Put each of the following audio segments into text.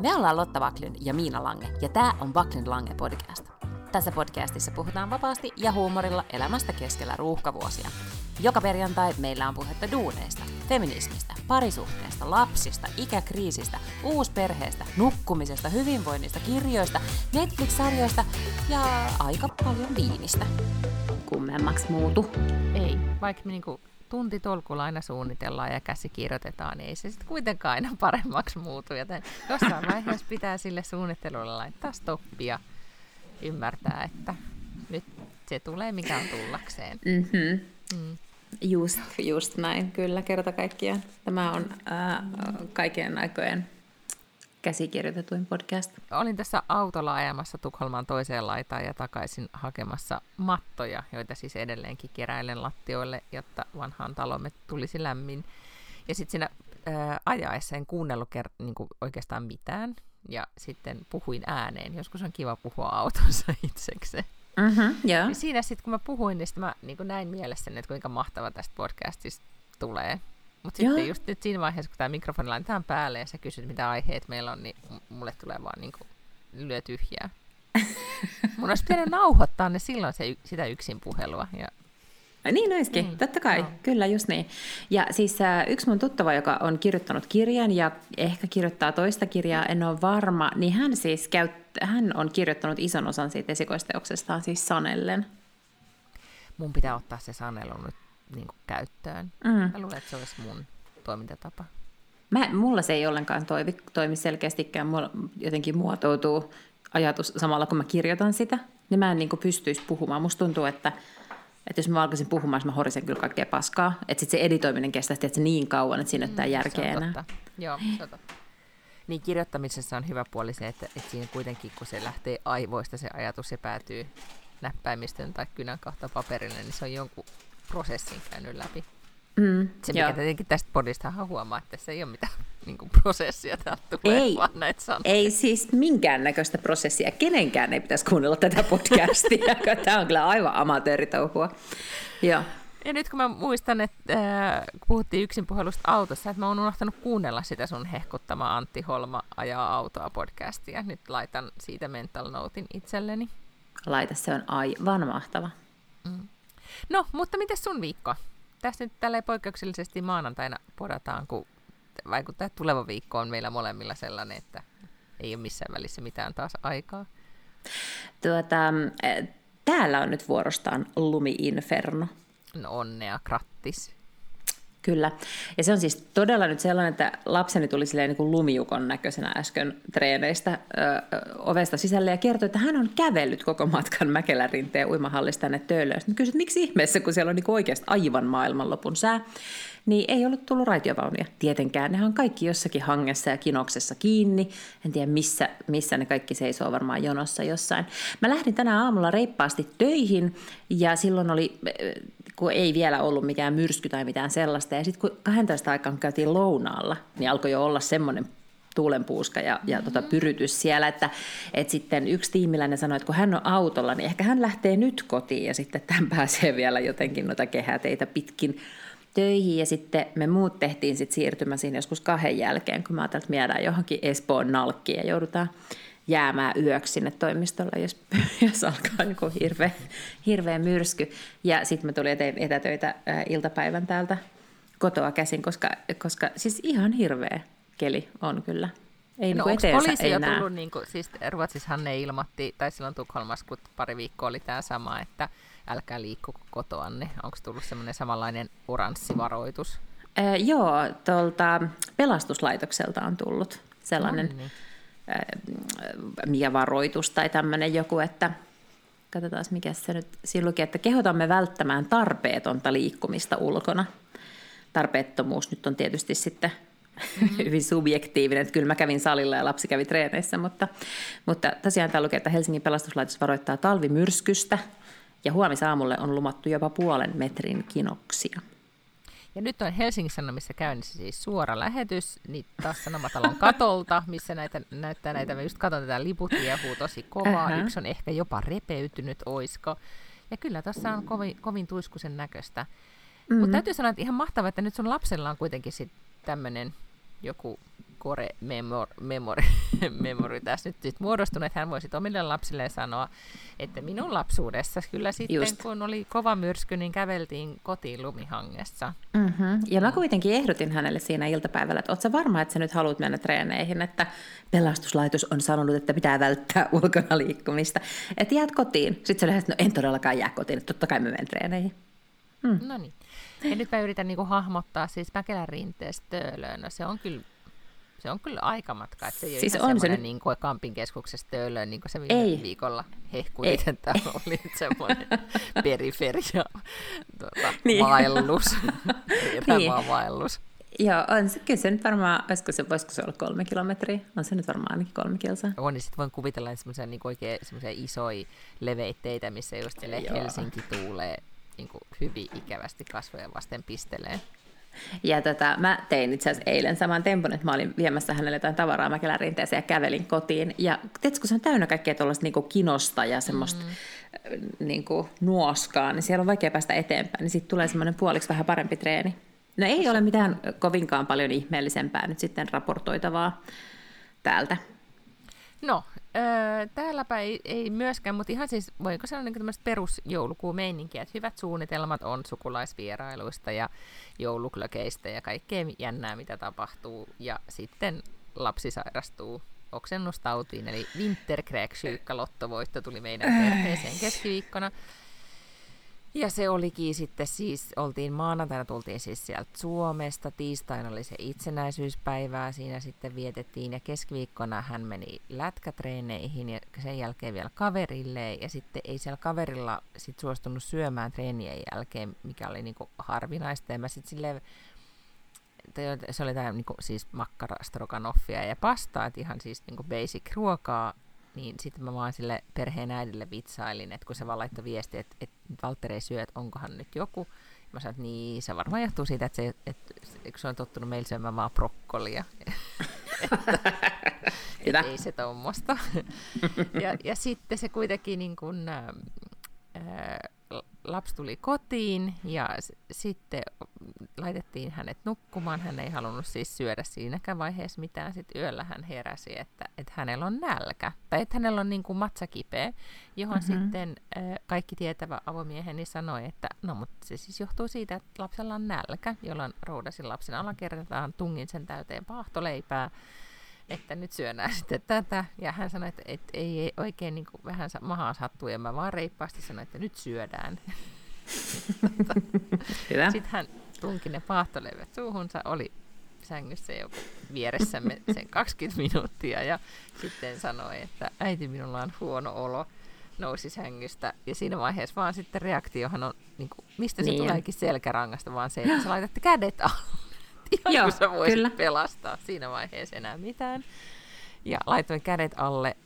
Me ollaan Lotta Vaklin ja Miina Lange, ja tämä on Vaklin Lange podcast. Tässä podcastissa puhutaan vapaasti ja huumorilla elämästä keskellä ruuhkavuosia. Joka perjantai meillä on puhetta duuneista, feminismistä, parisuhteesta, lapsista, ikäkriisistä, uusperheestä, nukkumisesta, hyvinvoinnista, kirjoista, Netflix-sarjoista ja aika paljon viinistä. Kummemmaksi muutu. Ei, vaikka me niinku tuntitolkulla aina suunnitellaan ja käsikirjoitetaan, niin ei se sitten kuitenkaan aina paremmaksi muutu. Joten jossain vaiheessa pitää sille suunnittelulle laittaa stoppia ymmärtää, että nyt se tulee mikä on tullakseen. Mm-hmm. Mm. Just, just näin, kyllä, kerta kaikkiaan. Tämä on äh, kaiken aikojen käsikirjoitetuin podcast. Olin tässä autolla ajamassa Tukholman toiseen laitaan ja takaisin hakemassa mattoja, joita siis edelleenkin keräilen lattioille, jotta vanhaan talomme tulisi lämmin. Ja sitten siinä ää, ajaessa en kuunnellut ker- niin oikeastaan mitään, ja sitten puhuin ääneen. Joskus on kiva puhua autossa itsekseen. Mm-hmm, yeah. Ja siinä sitten, kun mä puhuin, niin mä niin näin mielessäni, että kuinka mahtava tästä podcastista tulee. Mutta sitten just nyt siinä vaiheessa, kun tämä mikrofoni laitetaan päälle ja sä kysyt, mitä aiheet meillä on, niin mulle tulee vaan niin kuin lyö tyhjää. Mun olisi pitänyt nauhoittaa ne silloin se, sitä yksin puhelua. Ja... Niin olisikin, niin. totta kai, no. kyllä just niin. Ja siis äh, yksi mun tuttava, joka on kirjoittanut kirjan ja ehkä kirjoittaa toista kirjaa, en ole varma, niin hän siis käy, hän on kirjoittanut ison osan siitä esikoisteoksestaan siis sanellen. Mun pitää ottaa se sanelu nyt niin kuin käyttöön. Mm. Mä luulen, että se olisi mun toimintatapa. Mä, mulla se ei ollenkaan toimi, toimi selkeästikään. Mulla jotenkin muotoutuu ajatus samalla, kun mä kirjoitan sitä, niin mä en niin kuin pystyisi puhumaan. Musta tuntuu, että, että jos mä alkaisin puhumaan, mä horisen kyllä kaikkea paskaa. Että sit se editoiminen kestää että niin kauan, että siinä ei mm, järkeä enää. Totta. Joo, se on totta. Niin kirjoittamisessa on hyvä puoli se, että, että siinä kuitenkin kun se lähtee aivoista se ajatus ja päätyy näppäimistön tai kynän kahta paperille, niin se on jonkun prosessin käynyt läpi. Mm, se, mikä joo. tietenkin tästä podista huomaa, että se ei ole mitään niin kuin prosessia, täältä tulee ei, vaan näitä sanoja. Ei siis minkäännäköistä prosessia. Kenenkään ei pitäisi kuunnella tätä podcastia. Tämä on kyllä aivan amatööritouhua. Joo. Ja nyt kun mä muistan, että äh, kun puhuttiin yksin puhelusta autossa, että mä oon unohtanut kuunnella sitä sun hehkuttamaa Antti Holma ajaa autoa podcastia. Nyt laitan siitä mental notein itselleni. Laita, se on aivan mahtava. Mm. No, mutta miten sun viikko? Tässä nyt tällä poikkeuksellisesti maanantaina podataan, kun vaikuttaa, että tuleva viikko on meillä molemmilla sellainen, että ei ole missään välissä mitään taas aikaa. Tuota, täällä on nyt vuorostaan lumi-inferno. No onnea, krattis. Kyllä. Ja se on siis todella nyt sellainen, että lapseni tuli silleen niin kuin lumiukon näköisenä äsken treeneistä ö, ovesta sisälle ja kertoi, että hän on kävellyt koko matkan Mäkelärinteen uimahallista tänne Töölöön. Sitten kysyin, että miksi ihmeessä, kun siellä on niin oikeasti aivan maailmanlopun sää, niin ei ollut tullut raitiovaunia. Tietenkään, nehän on kaikki jossakin hangessa ja kinoksessa kiinni. En tiedä, missä, missä ne kaikki seisoo varmaan jonossa jossain. Mä lähdin tänä aamulla reippaasti töihin ja silloin oli kun ei vielä ollut mikään myrsky tai mitään sellaista. Ja sitten kun 12 aikaan käytiin lounaalla, niin alkoi jo olla semmoinen tuulenpuuska ja, ja tota pyrytys siellä, että, että sitten yksi tiimiläinen sanoi, että kun hän on autolla, niin ehkä hän lähtee nyt kotiin ja sitten tämän pääsee vielä jotenkin noita kehäteitä pitkin töihin ja sitten me muut tehtiin sitten siirtymä siinä joskus kahden jälkeen, kun mä ajattelin, että johonkin Espoon nalkkiin ja joudutaan jäämään yöksi sinne toimistolle, jos, jos alkaa joku hirveä, hirveä myrsky. Ja sitten mä tulin tein etätöitä ää, iltapäivän täältä kotoa käsin, koska, koska siis ihan hirveä keli on kyllä. Ei no, niin poliisi ei jo näe. tullut, niin kuin, siis Ruotsissahan ne ilmoitti, tai silloin Tukholmassa, kun pari viikkoa oli tämä sama, että älkää liikkuko kotoanne. Onko tullut semmoinen samanlainen oranssivaroitus? Äh, joo, tuolta pelastuslaitokselta on tullut sellainen no niin mikä varoitus tai tämmöinen joku, että katsotaan mikä se nyt luki, että kehotamme välttämään tarpeetonta liikkumista ulkona. Tarpeettomuus nyt on tietysti sitten mm-hmm. hyvin subjektiivinen, että kyllä mä kävin salilla ja lapsi kävi treeneissä, mutta, mutta tosiaan tämä lukee, että Helsingin pelastuslaitos varoittaa talvimyrskystä ja huomisaamulle on lumattu jopa puolen metrin kinoksia. Ja nyt on Helsingin Sanomissa käynnissä siis suora lähetys niin taas Sanomatalon katolta, missä näitä, näyttää näitä, me just katson tätä liput liehuu tosi kovaa, uh-huh. yksi on ehkä jopa repeytynyt, oisko. Ja kyllä tässä on kovin, kovin tuiskusen näköistä. Mm-hmm. Mutta täytyy sanoa, että ihan mahtavaa, että nyt sun lapsella on kuitenkin sitten tämmöinen joku core memor, memory, memory tässä nyt sit muodostunut, että hän voisi omille lapsille sanoa, että minun lapsuudessa kyllä sitten, Just. kun oli kova myrsky, niin käveltiin kotiin lumihangessa. Mm-hmm. Ja mä kuitenkin ehdotin hänelle siinä iltapäivällä, että ootko varma, että sä nyt haluat mennä treeneihin, että pelastuslaitos on sanonut, että pitää välttää ulkona liikkumista. Että jäät kotiin. Sitten se oli, että no en todellakaan jää kotiin, että totta kai mä menen treeneihin. Mm. No niin. Ja nyt mä yritän niinku hahmottaa siis Mäkelän rinteestä Töölöön. No se on kyllä se on kyllä aikamatka, että se ei siis ole on se nyt... niin kuin Kampin keskuksessa niin kuin se viime ei. viikolla hehkulit, että oli semmoinen periferia tuota, niin. vaellus, niin. vaellus. Joo, on se, kyllä se nyt varmaan, olisiko se, voisiko se olla kolme kilometriä? On se nyt varmaan ainakin kolme kilsaa. On, niin sitten voin kuvitella semmoisia niin oikein semmoisia isoja leveitteitä, missä just Helsinki tuulee niin kuin hyvin ikävästi kasvoja vasten pistelee. Ja tota, mä tein itse asiassa eilen saman tempon, että mä olin viemässä hänelle jotain tavaraa Mäkelän rinteeseen ja kävelin kotiin. Ja tiedätkö, kun se on täynnä kaikkea tuollaista niin kinosta ja semmoista mm. niin kuin nuoskaa, niin siellä on vaikea päästä eteenpäin. Niin sitten tulee semmoinen puoliksi vähän parempi treeni. No ei ole mitään kovinkaan paljon ihmeellisempää nyt sitten raportoitavaa täältä. No, Öö, täälläpä ei, ei myöskään, mutta ihan siis voiko sanoa niin tämmöistä perusjoulukuumeininkiä, että hyvät suunnitelmat on sukulaisvierailuista ja jouluklökeistä ja kaikkea jännää, mitä tapahtuu. Ja sitten lapsi sairastuu oksennustautiin, eli Winterkräksykkä lottovoitto tuli meidän perheeseen keskiviikkona. Ja se olikin sitten siis, oltiin maanantaina, tultiin siis sieltä Suomesta, tiistaina oli se itsenäisyyspäivää, siinä sitten vietettiin, ja keskiviikkona hän meni lätkätreeneihin, ja sen jälkeen vielä kaverille, ja sitten ei siellä kaverilla sit suostunut syömään treenien jälkeen, mikä oli niinku harvinaista, ja mä sitten silleen, se oli tämä niinku, siis makkara, stroganoffia ja pastaa, ihan siis niinku basic ruokaa, niin sitten mä vaan sille perheen äidille vitsailin, että kun se vaan laittoi viesti, että, että Valtteri ei syö, että onkohan nyt joku. Mä sanoin, että niin, se varmaan johtuu siitä, että se, että, se on tottunut meillä syömään vaan brokkolia. että, ei se tuommoista. ja, ja sitten se kuitenkin niin kuin, ää, lapsi tuli kotiin ja s- sitten laitettiin hänet nukkumaan. Hän ei halunnut siis syödä siinäkään vaiheessa mitään. Sitten yöllä hän heräsi, että, että hänellä on nälkä. Tai että hänellä on niin kuin matsa kipeä, johon mm-hmm. sitten äh, kaikki tietävä avomieheni sanoi, että no mutta se siis johtuu siitä, että lapsella on nälkä, jolloin roudasin lapsen alakertaan, tungin sen täyteen paahtoleipää että nyt syönään sitten tätä. Ja hän sanoi, että, että ei, ei oikein niin kuin vähän mahaa sattuu, ja mä vaan reippaasti sanoin, että nyt syödään. Sitten hän tunki ne paahtoleivät suuhunsa, oli sängyssä joku vieressämme sen 20 minuuttia ja sitten sanoi, että äiti, minulla on huono olo, nousi sängystä ja siinä vaiheessa vaan sitten reaktiohan on, niin kuin, mistä se niin tuleekin selkärangasta, vaan se, että sä laitatte kädet alle. Ihan Joo, kun sä voisit kyllä. pelastaa siinä vaiheessa enää mitään. Ja laitoin kädet alle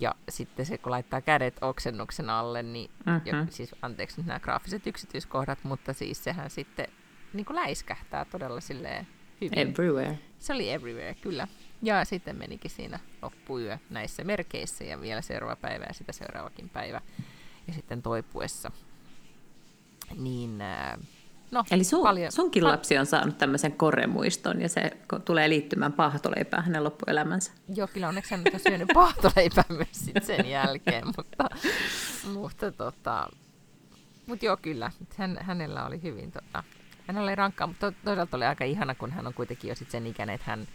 ja sitten se, kun laittaa kädet oksennuksen alle, niin, mm-hmm. jo, siis anteeksi nyt nämä graafiset yksityiskohdat, mutta siis sehän sitten niin kuin läiskähtää todella silleen hyvin. Everywhere. Se oli everywhere, kyllä. Ja sitten menikin siinä loppuyö näissä merkeissä ja vielä seuraava päivä ja sitä seuraavakin päivä. Ja sitten toipuessa. Niin äh, No, Eli sun, paljon. sunkin lapsi on saanut tämmöisen koremuiston ja se tulee liittymään pahtoleipään hänen loppuelämänsä. Joo, kyllä onneksi hän on syönyt pahtoleipää myös sit sen jälkeen, mutta, mutta tota, mut joo kyllä, hän, hänellä oli hyvin, tota, hänellä oli rankkaa, mutta toisaalta oli aika ihana, kun hän on kuitenkin jo sit sen ikäinen, että hän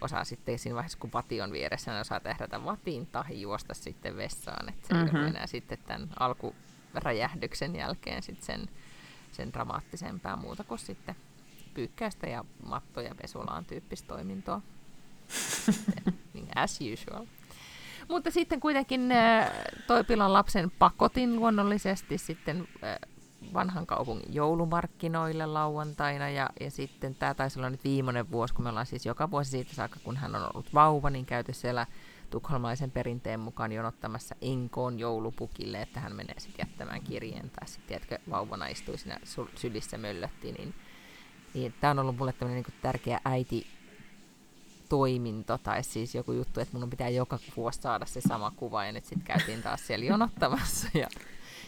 osaa sitten siinä vaiheessa, kun vati on vieressä, hän osaa tehdä vatiin tai juosta sitten vessaan, että se mm-hmm. enää sitten tämän alkuräjähdyksen jälkeen sitten sen sen dramaattisempää muuta kuin sitten pyykkäystä ja mattoja pesulaan tyyppistä toimintoa. niin, as usual. Mutta sitten kuitenkin äh, Toipilan lapsen pakotin luonnollisesti sitten äh, vanhan kaupungin joulumarkkinoille lauantaina. Ja, ja sitten tämä taisi olla nyt viimeinen vuosi, kun me ollaan siis joka vuosi siitä saakka, kun hän on ollut vauva, niin käyty siellä tukholmaisen perinteen mukaan jonottamassa enkoon joulupukille, että hän menee sitten jättämään kirjeen, tai sitten tiedätkö, vauvana istui siinä sylissä möllötti, niin, niin tämä on ollut mulle tämmöinen niin tärkeä äiti toiminto tai siis joku juttu, että mun pitää joka vuosi saada se sama kuva ja nyt sitten käytiin taas siellä jonottamassa ja,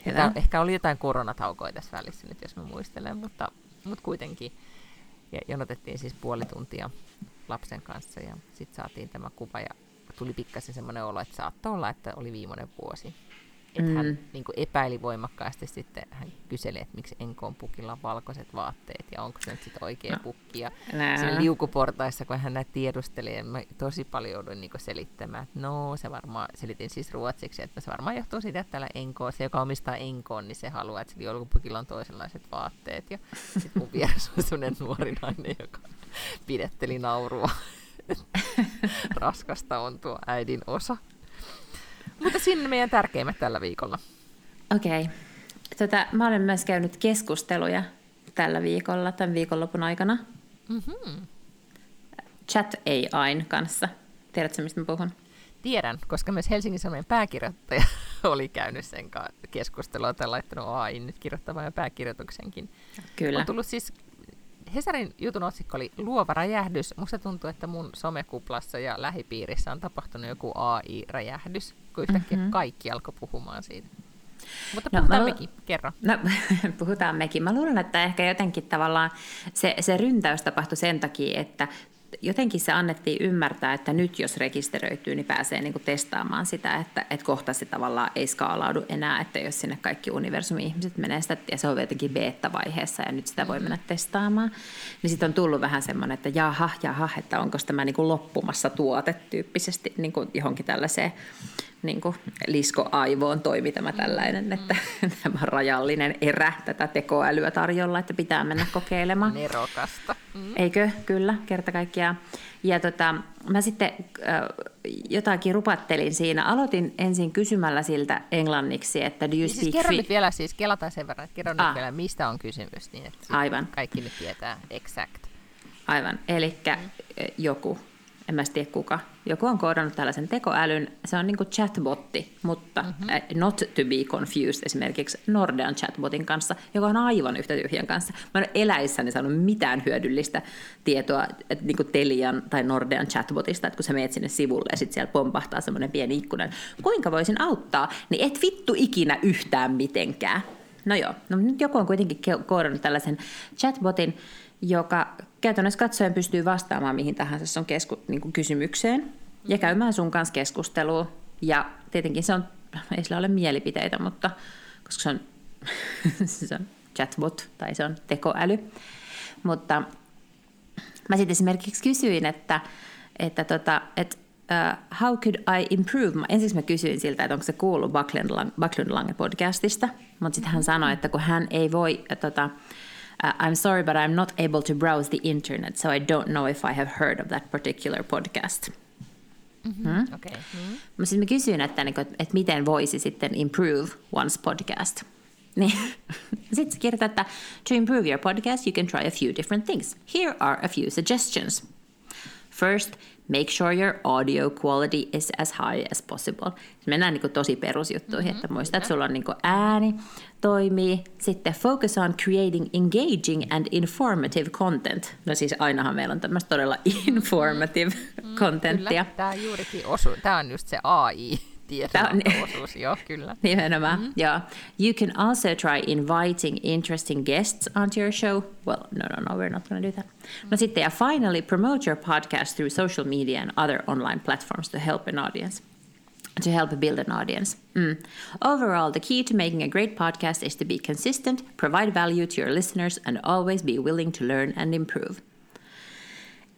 ja tää, ehkä oli jotain koronataukoja tässä välissä nyt, jos mä muistelen, mutta, mutta kuitenkin. Ja jonotettiin siis puoli tuntia lapsen kanssa ja sitten saatiin tämä kuva ja tuli pikkasen semmoinen olo, että saattoi olla, että oli viimeinen vuosi. Että mm. hän niin kuin epäili voimakkaasti sitten, hän kyseli, että miksi Enkoon pukilla on valkoiset vaatteet ja onko se nyt sitten oikea no. pukki. Ja sen liukuportaissa, kun hän näitä tiedusteli, mä tosi paljon jouduin niin selittämään, että no se varmaan, selitin siis ruotsiksi, että se varmaan johtuu siitä, että täällä Enkoon, se joka omistaa Enkoon, niin se haluaa, että sillä liukupukilla on toisenlaiset vaatteet. Ja sitten mun vieressä on sellainen nuori nainen, joka pidetteli naurua. Raskasta on tuo äidin osa. Mutta sinne meidän tärkeimmät tällä viikolla. Okei. Okay. Tota, mä olen myös käynyt keskusteluja tällä viikolla, tämän viikonlopun aikana. Mm-hmm. Chat AIn kanssa. Tiedätkö, mistä mä puhun? Tiedän, koska myös Helsingin Sanomien pääkirjoittaja oli käynyt sen kanssa keskustelua tai laittanut AI nyt kirjoittamaan pääkirjoituksenkin. Kyllä. On tullut siis Hesarin jutun otsikko oli Luova räjähdys. Musta tuntuu, että mun somekuplassa ja lähipiirissä on tapahtunut joku AI-räjähdys, kun yhtäkkiä mm-hmm. kaikki alkoi puhumaan siitä. Mutta no, puhutaan no, mekin, kerro. No, puhutaan mekin. Mä luulen, että ehkä jotenkin tavallaan se, se ryntäys tapahtui sen takia, että jotenkin se annettiin ymmärtää, että nyt jos rekisteröityy, niin pääsee niin kuin testaamaan sitä, että, että kohta se tavallaan ei skaalaudu enää, että jos sinne kaikki universumin ihmiset menee sitä, ja se on jotenkin beta-vaiheessa ja nyt sitä voi mennä testaamaan, niin sitten on tullut vähän semmoinen, että jaha, jaha, että onko tämä niin kuin loppumassa tuote tyyppisesti niin kuin johonkin tällaiseen niin kuin liskoaivoon toimi tämä tällainen, että tämä rajallinen erä tätä tekoälyä tarjolla, että pitää mennä kokeilemaan. Nerokasta. Mm. Eikö? Kyllä, kerta kaikkiaan. Ja tota, mä sitten äh, jotakin rupattelin siinä. Aloitin ensin kysymällä siltä englanniksi, että do you niin siis kerro nyt vielä, siis kelataan sen verran, että kerro ah. nyt vielä, mistä on kysymys, niin että Aivan. kaikki nyt tietää exact. Aivan, eli mm. joku en mä tiedä kuka, joku on koodannut tällaisen tekoälyn, se on niin kuin chatbotti, mutta mm-hmm. not to be confused esimerkiksi Nordean chatbotin kanssa, joka on aivan yhtä tyhjän kanssa. Mä en ole eläissäni saanut mitään hyödyllistä tietoa että niin kuin Telian tai Nordean chatbotista, että kun sä meet sinne sivulle ja sitten siellä pompahtaa semmoinen pieni ikkuna, kuinka voisin auttaa, niin et vittu ikinä yhtään mitenkään. No joo, no nyt joku on kuitenkin koodannut tällaisen chatbotin, joka käytännössä katsoen pystyy vastaamaan mihin tahansa sun kesku, niin kuin kysymykseen ja käymään sun kanssa keskustelua. Ja tietenkin se on, ei sillä ole mielipiteitä, mutta koska se on, se on chatbot tai se on tekoäly. Mutta mä sitten esimerkiksi kysyin, että, että, tota, että uh, how could I improve? Ensiksi mä kysyin siltä, että onko se kuullut Backlund Lange podcastista, mutta sitten hän sanoi, että kun hän ei voi tota, uh, I'm sorry, but I'm not able to browse the internet, so I don't know if I have heard of that particular podcast. Mm-hmm. Hmm? Okay. Mm-hmm. Mä mä kysyin, että, niin että, että miten voisi sitten improve one's podcast. Niin. Sitten se kirjoittaa, että to improve your podcast, you can try a few different things. Here are a few suggestions. First, make sure your audio quality is as high as possible. Mennään niin tosi perusjuttuihin, mm-hmm. että muista, että sulla on niin ääni, toimii. Sitten focus on creating engaging and informative content. No siis ainahan meillä on tämmöistä todella informative mm, contenttia. Kyllä, tämä juurikin osu. Tämä on just se AI osuus, joo, kyllä. Nimenomaan, mm-hmm. joo. You can also try inviting interesting guests onto your show. Well, no, no, no, we're not going to do that. Mm-hmm. No sitten, ja finally, promote your podcast through social media and other online platforms to help an audience to help build an audience. Mm. Overall, the key to making a great podcast is to be consistent, provide value to your listeners, and always be willing to learn and improve.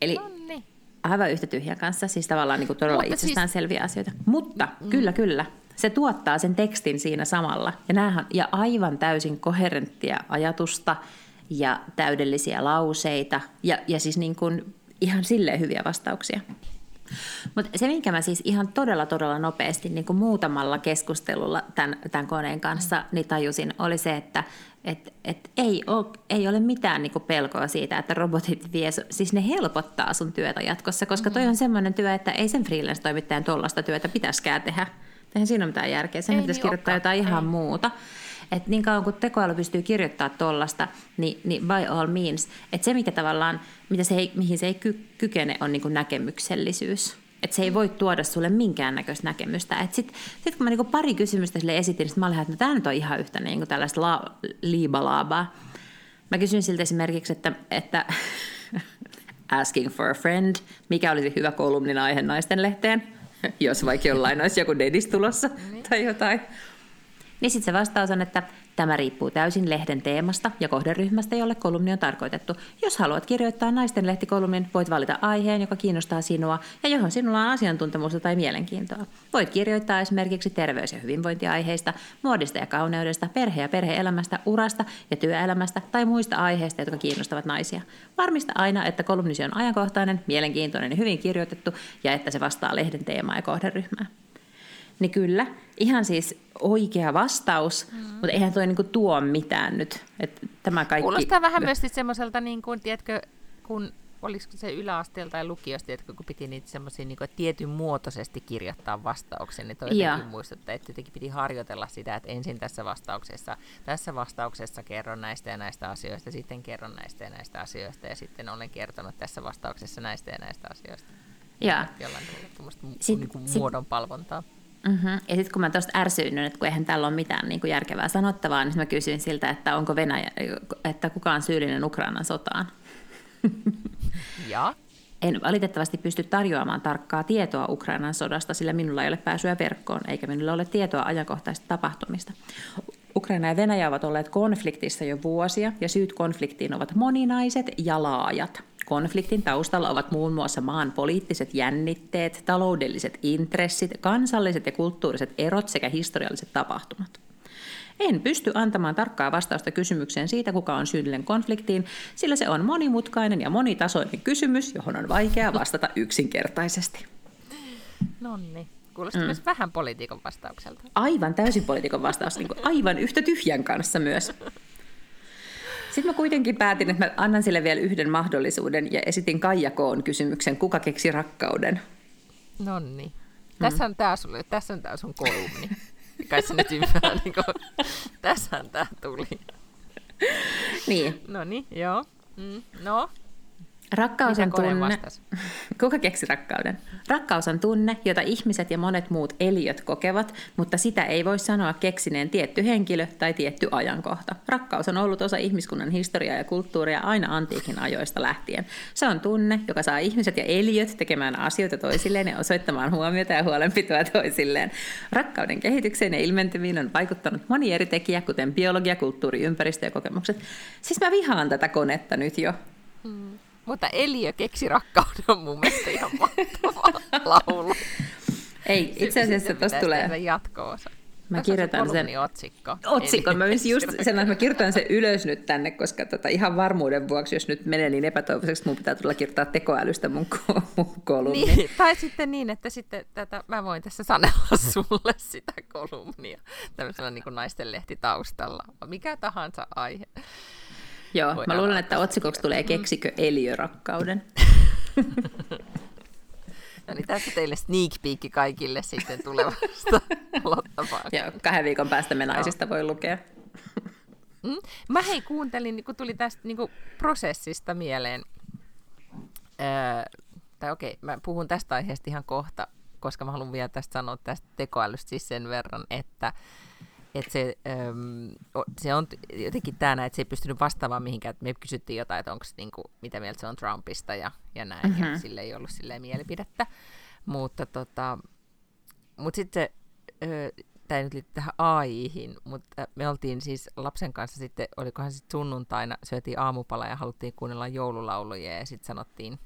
Eli Nonni. Aivan yhtä tyhjän kanssa, siis tavallaan niin kuin todella Mutta itsestäänselviä siis... asioita. Mutta mm. kyllä, kyllä, se tuottaa sen tekstin siinä samalla. Ja, näähän, ja aivan täysin koherenttia ajatusta ja täydellisiä lauseita ja, ja siis niin kuin ihan silleen hyviä vastauksia. Mutta se, minkä mä siis ihan todella, todella nopeasti niin kuin muutamalla keskustelulla tämän, tämän koneen kanssa niin tajusin, oli se, että et, et ei, ole, ei ole mitään niin kuin pelkoa siitä, että robotit vie, siis ne helpottaa sun työtä jatkossa, koska toi on semmoinen työ, että ei sen freelance-toimittajan tuollaista työtä pitäisikään tehdä. Eihän siinä ole mitään järkeä. Sen pitäisi niin kirjoittaa jotain ihan ei. muuta. Että niin kauan kuin tekoäly pystyy kirjoittamaan tuollaista, niin, niin by all means. Että se, mikä tavallaan, mitä se ei, mihin se ei ky- kykene, on niin kuin näkemyksellisyys. Että se ei voi tuoda sulle minkäännäköistä näkemystä. Sitten sit kun mä niinku pari kysymystä sille esitin, niin mä olin, että no, tämä nyt on ihan yhtä niinku tällaista la- liibalaabaa. Mä kysyin siltä esimerkiksi, että, että Asking for a Friend, mikä olisi hyvä kolumnin aihe naisten lehteen, jos vaikka jollain olisi joku dedis tulossa tai jotain. Niin sitten se vastaus on, että Tämä riippuu täysin lehden teemasta ja kohderyhmästä, jolle kolumni on tarkoitettu. Jos haluat kirjoittaa naisten lehtikolumnin, voit valita aiheen, joka kiinnostaa sinua ja johon sinulla on asiantuntemusta tai mielenkiintoa. Voit kirjoittaa esimerkiksi terveys- ja hyvinvointiaiheista, muodista ja kauneudesta, perhe- ja perheelämästä, urasta ja työelämästä tai muista aiheista, jotka kiinnostavat naisia. Varmista aina, että kolumnisi on ajankohtainen, mielenkiintoinen ja hyvin kirjoitettu ja että se vastaa lehden teemaa ja kohderyhmää. Niin kyllä, ihan siis oikea vastaus, mm. mutta eihän toi niinku tuo mitään nyt. Et tämä kaikki... Kuulostaa vähän myös semmoiselta, niin kuin, tiedätkö, kun olisiko se yläasteelta tai lukiosta, että kun piti niitä semmoisia niin tietyn muotoisesti kirjoittaa vastauksen, niin toi jotenkin muistuttaa, että jotenkin piti harjoitella sitä, että ensin tässä vastauksessa, tässä vastauksessa kerron näistä ja näistä asioista, sitten kerron näistä ja näistä asioista, ja sitten olen kertonut tässä vastauksessa näistä ja näistä asioista. Ja. Jollain tavalla niin muodon palvontaa. Mm-hmm. Ja sitten kun mä tuosta ärsyynnyn, että kun eihän täällä ole mitään niin kuin järkevää sanottavaa, niin mä kysyin siltä, että onko Venäjä, että kuka on syyllinen Ukrainan sotaan. Ja? En valitettavasti pysty tarjoamaan tarkkaa tietoa Ukrainan sodasta, sillä minulla ei ole pääsyä verkkoon, eikä minulla ole tietoa ajankohtaisista tapahtumista. Ukraina ja Venäjä ovat olleet konfliktissa jo vuosia, ja syyt konfliktiin ovat moninaiset ja laajat – Konfliktin taustalla ovat muun muassa maan poliittiset jännitteet, taloudelliset intressit, kansalliset ja kulttuuriset erot sekä historialliset tapahtumat. En pysty antamaan tarkkaa vastausta kysymykseen siitä, kuka on syyllinen konfliktiin, sillä se on monimutkainen ja monitasoinen kysymys, johon on vaikea vastata yksinkertaisesti. Nonni. Kuulostaa mm. myös vähän poliitikon vastaukselta. Aivan täysin poliitikon vastaus, niin aivan yhtä tyhjän kanssa myös. Sitten mä kuitenkin päätin, että mä annan sille vielä yhden mahdollisuuden ja esitin Kaija Koon kysymyksen, kuka keksi rakkauden? Nonni. Tässä on tää, sulle, tässä on tää sun kolumni. Kai se nyt ymmärrä, niin kuin, tässähän tää tuli. Niin. No niin, joo. Mm, no, Rakkaus on tunne. Kuka keksi rakkauden? Rakkaus on tunne, jota ihmiset ja monet muut eliöt kokevat, mutta sitä ei voi sanoa keksineen tietty henkilö tai tietty ajankohta. Rakkaus on ollut osa ihmiskunnan historiaa ja kulttuuria aina antiikin ajoista lähtien. Se on tunne, joka saa ihmiset ja eliöt tekemään asioita toisilleen ja osoittamaan huomiota ja huolenpitoa toisilleen. Rakkauden kehitykseen ja ilmentymiin on vaikuttanut moni eri tekijä, kuten biologia, kulttuuri, ympäristö ja kokemukset. Siis mä vihaan tätä konetta nyt jo. Hmm. Mutta Eliö keksi rakkauden on mun mielestä ihan mahtava laulu. Ei, itse asiassa tuossa tulee... jatko-osa. Mä Tässä kirjoitan sen... otsikko. Otsikko. Mä just sen, että mä kirjoitan sen ylös nyt tänne, koska tota, ihan varmuuden vuoksi, jos nyt menee niin epätoivoiseksi, mun pitää tulla kirjoittaa tekoälystä mun, mun kolumni. Niin, tai sitten niin, että sitten tätä, mä voin tässä sanella sulle sitä kolumnia tämmöisellä niin kuin naisten lehti taustalla. Mikä tahansa aihe. Joo, Voidaan mä luulen, että otsikoksi tulee Keksikö Eliö rakkauden? no niin, tässä teille sneak peek kaikille sitten tulevasta Lotta Joo, kahden viikon päästä me naisista voi lukea. Mm. Mä hei kuuntelin, kun tuli tästä niin kuin prosessista mieleen, öö, tai okei, mä puhun tästä aiheesta ihan kohta, koska mä haluan vielä tästä sanoa tästä tekoälystä siis sen verran, että että se, äm, se on jotenkin tämä, että se ei pystynyt vastaamaan mihinkään, että me kysyttiin jotain, että onko niinku, mitä mieltä se on Trumpista ja, ja näin, mm-hmm. ja sille ei ollut silleen mielipidettä. Mutta tota, mut sitten tämä ei nyt liittyy tähän AIhin, mutta me oltiin siis lapsen kanssa sitten, olikohan sitten sunnuntaina, syötiin aamupala ja haluttiin kuunnella joululauluja ja sitten sanottiin,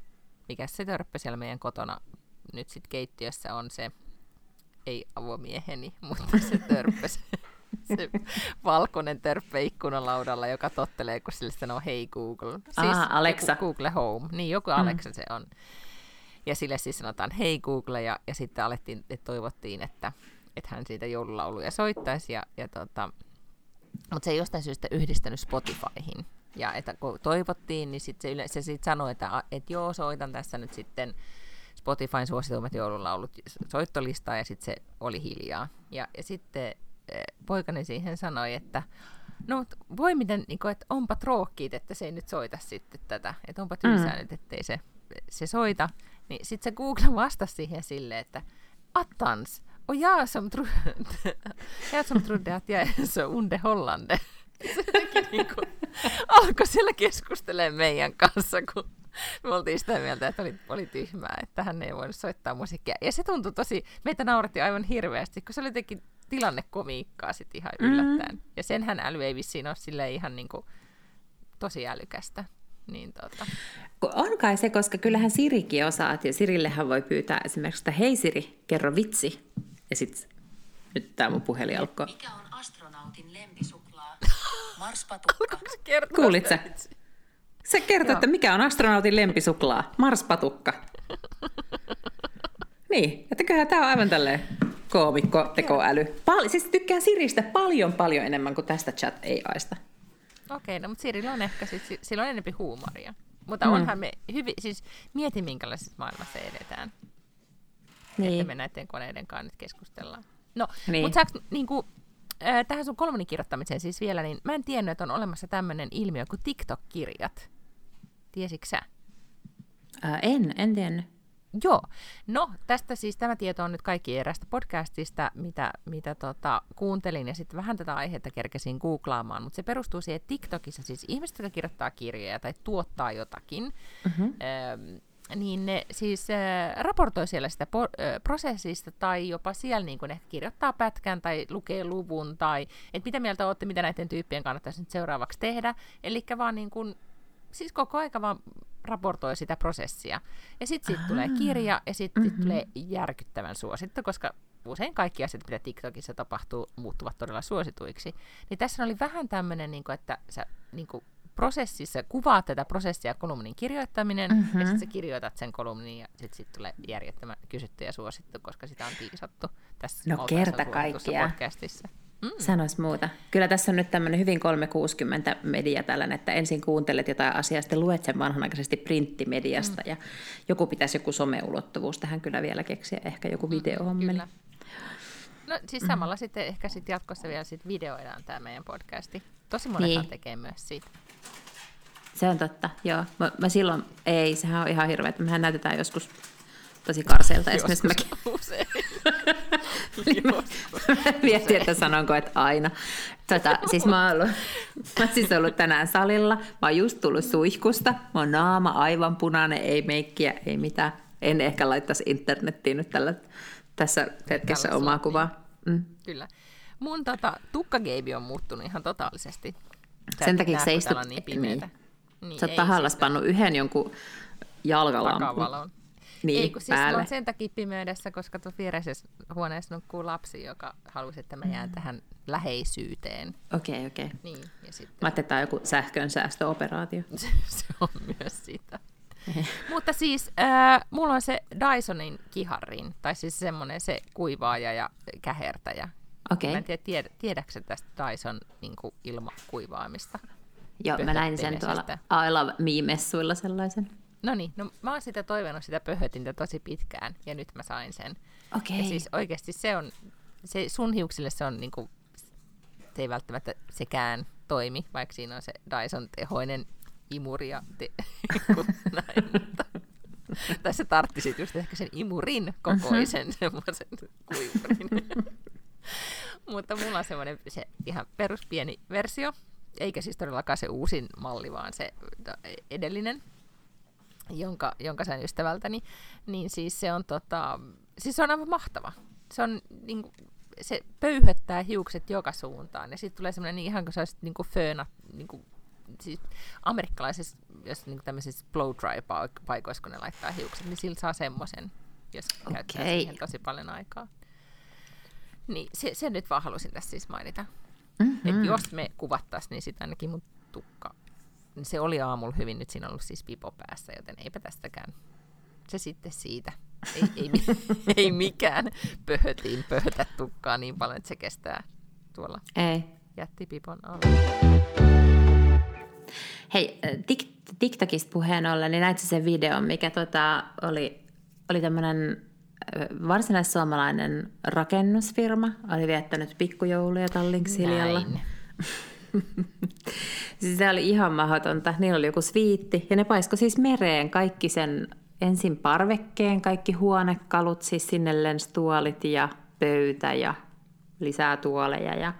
mikä se törppä siellä meidän kotona nyt sitten keittiössä on se, ei avomieheni, mutta se törppä se valkoinen törppä ikkunalaudalla, joka tottelee, kun sille sanoo hei Google. Siis Aha, Alexa. Google Home. Niin, joku mm. Alexa mm. se on. Ja sille siis sanotaan hei Google, ja, ja sitten alettiin, että toivottiin, että, että hän siitä joululauluja soittaisi. Ja, ja tota, mutta se ei jostain syystä yhdistänyt Spotifyhin. Ja että kun toivottiin, niin sit se, yle, se sit sanoi, että, että joo, soitan tässä nyt sitten Spotifyn suosituimmat joululaulut soittolistaa, ja sitten se oli hiljaa. Ja, ja sitten poikani siihen sanoi, että no voi miten, niin kuin, että onpa tråkigt, että se ei nyt soita sitten tätä, että onpa tylsää mm. nyt, ettei se, se soita. Niin sitten se Google vastasi siihen silleen, että attans, och jag som, tro, jag som trodde att jag är så underhållande. Se niin kuin, alkoi siellä keskustelemaan meidän kanssa, kun Me oltiin sitä mieltä, että oli, oli tyhmää, että hän ei voinut soittaa musiikkia. Ja se tuntui tosi, meitä nauratti aivan hirveästi, kun se oli jotenkin tilannekomiikkaa sitten ihan yllättäen. Mm. Ja senhän äly ei vissiin ole sille ihan niin kuin, tosi älykästä. Niin tota. On kai se, koska kyllähän Sirikin osaa, ja Sirillehän voi pyytää esimerkiksi, että hei Siri, kerro vitsi. Ja sitten nyt tämä mun puhelin alkoi. Mikä on astronautin lempisuklaa? Marspatukka. Kuulit sä? Se kertoo, että mikä on astronautin lempisuklaa. Marspatukka. niin, että kyllä tämä on aivan tälleen koomikko tekoäly. Pal- siis tykkään Siristä paljon paljon enemmän kuin tästä chat ei aista. Okei, no mutta Sirillä on ehkä, siis, sillä on enemmän huumoria. Mutta mm. onhan me hyvin, siis mieti minkälaisessa maailmassa edetään. Niin. Että me näiden koneiden kanssa nyt keskustellaan. No, niin. mutta saaks niinku, äh, tähän sun kolmonin kirjoittamiseen siis vielä, niin mä en tiennyt, että on olemassa tämmöinen ilmiö kuin TikTok-kirjat. Tiesitkö sä? Ää, en, en tiennyt. Joo. No, tästä siis tämä tieto on nyt kaikki erästä podcastista, mitä, mitä tota, kuuntelin, ja sitten vähän tätä aihetta kerkesin googlaamaan, mutta se perustuu siihen, että TikTokissa siis ihmiset, jotka kirjoittaa kirjoja tai tuottaa jotakin, mm-hmm. äh, niin ne siis äh, raportoi siellä sitä po- äh, prosessista tai jopa siellä niin kun ehkä kirjoittaa pätkän tai lukee luvun tai että mitä mieltä olette, mitä näiden tyyppien kannattaisi nyt seuraavaksi tehdä. Eli vaan niin kun, siis koko aika vaan raportoi sitä prosessia. Ja sitten siitä tulee kirja ja sitten mm-hmm. sit tulee järkyttävän suosittu, koska usein kaikki asiat, mitä TikTokissa tapahtuu, muuttuvat todella suosituiksi. Niin tässä oli vähän tämmöinen, niin että sä niin kuin prosessissa kuvaat tätä prosessia kolumnin kirjoittaminen, mm-hmm. ja sitten sä kirjoitat sen kolumnin, ja sitten sit tulee järjettömän kysytty ja suosittu, koska sitä on tiisattu tässä no, kerta kaikkiaan. podcastissa. Mm. Sanois muuta. Kyllä tässä on nyt tämmöinen hyvin 360 media tällainen, että ensin kuuntelet jotain asiaa, sitten luet sen vanhanaikaisesti printtimediasta mm. ja joku pitäisi joku someulottuvuus tähän kyllä vielä keksiä, ehkä joku videohommeli. Mm, no siis samalla mm. sitten ehkä sitten jatkossa vielä sit videoidaan tämä meidän podcasti. Tosi monethan niin. tekee myös siitä. Se on totta, joo. Mä, mä silloin, ei, sehän on ihan hirveä, että mehän näytetään joskus tosi karseelta. Esimerkiksi mäkin. Usein. Mietin, että sanonko, että aina. Tota, siis mä oon ollut, mä siis ollut tänään salilla. Mä oon just tullut suihkusta. Mä oon naama aivan punainen, ei meikkiä, ei mitään. En ehkä laittaisi internettiin nyt tällä, tässä hetkessä tällä omaa kuvaa. Mm. Kyllä. Mun tota, tukkageibi on muuttunut ihan totaalisesti. Sä Sen takia se istut... Niin, niin. niin. Sä oot tahallas pannut yhden jonkun jalkalampun. Niin, Ei, kun siis päälle. on sen takia pimeydessä, koska tuossa viereisessä huoneessa nukkuu lapsi, joka halusi, että mä jään mm. tähän läheisyyteen. Okei, okay, okei. Okay. Niin, ja sitten... Mä ajattelin, että tämä on joku sähkön säästöoperaatio. se on myös sitä. Mutta siis äh, mulla on se Dysonin kiharrin, tai siis semmoinen se kuivaaja ja kähertäjä. Okay. Mä en tiedä, tiedä tiedätkö tästä Dyson niin ilmakuivaamista? Joo, mä näin sen tuolla I Love Me-messuilla sellaisen. No niin, no mä oon sitä toivonut sitä pöhötintä tosi pitkään, ja nyt mä sain sen. Okay. Ja siis oikeasti se on, se sun hiuksille se on niinku, se ei välttämättä sekään toimi, vaikka siinä on se Dyson tehoinen imuri ja te, näin, mutta, tai se tarttisit just ehkä sen imurin kokoisen uh-huh. semmoisen kuivurin. mutta mulla on semmoinen se ihan peruspieni versio, eikä siis todellakaan se uusin malli, vaan se edellinen jonka, jonka sain ystävältäni, niin siis se on, tota, siis se on aivan mahtava. Se on niin kuin, se pöyhöttää hiukset joka suuntaan. Ja sitten tulee semmoinen niin ihan kuin se olisi niin kuin föönä, niin kuin, siis amerikkalaisessa, jos niin tämmöisissä blow dry paikoissa, kun ne laittaa hiukset, niin sillä saa semmoisen, jos okay. käyttää siihen tosi paljon aikaa. Niin se, se nyt vaan halusin tässä siis mainita. Mm-hmm. Että jos me kuvattaisiin, niin sitten ainakin mun tukka se oli aamulla hyvin, nyt siinä on ollut siis pipo päässä, joten eipä tästäkään. Se sitten siitä. Ei, ei, ei mikään pöhötiin pöhötä tukkaa niin paljon, että se kestää tuolla ei. jättipipon alla. Hei, Tik- TikTokista puheen ollen, niin näit sen videon, mikä tota, oli, oli tämmöinen varsinais-suomalainen rakennusfirma, oli viettänyt pikkujouluja Tallinksiljalla. Näin. siis se oli ihan mahdotonta. Niillä oli joku sviitti ja ne paisko siis mereen kaikki sen ensin parvekkeen, kaikki huonekalut, siis sinne lensi tuolit ja pöytä ja lisää tuoleja ja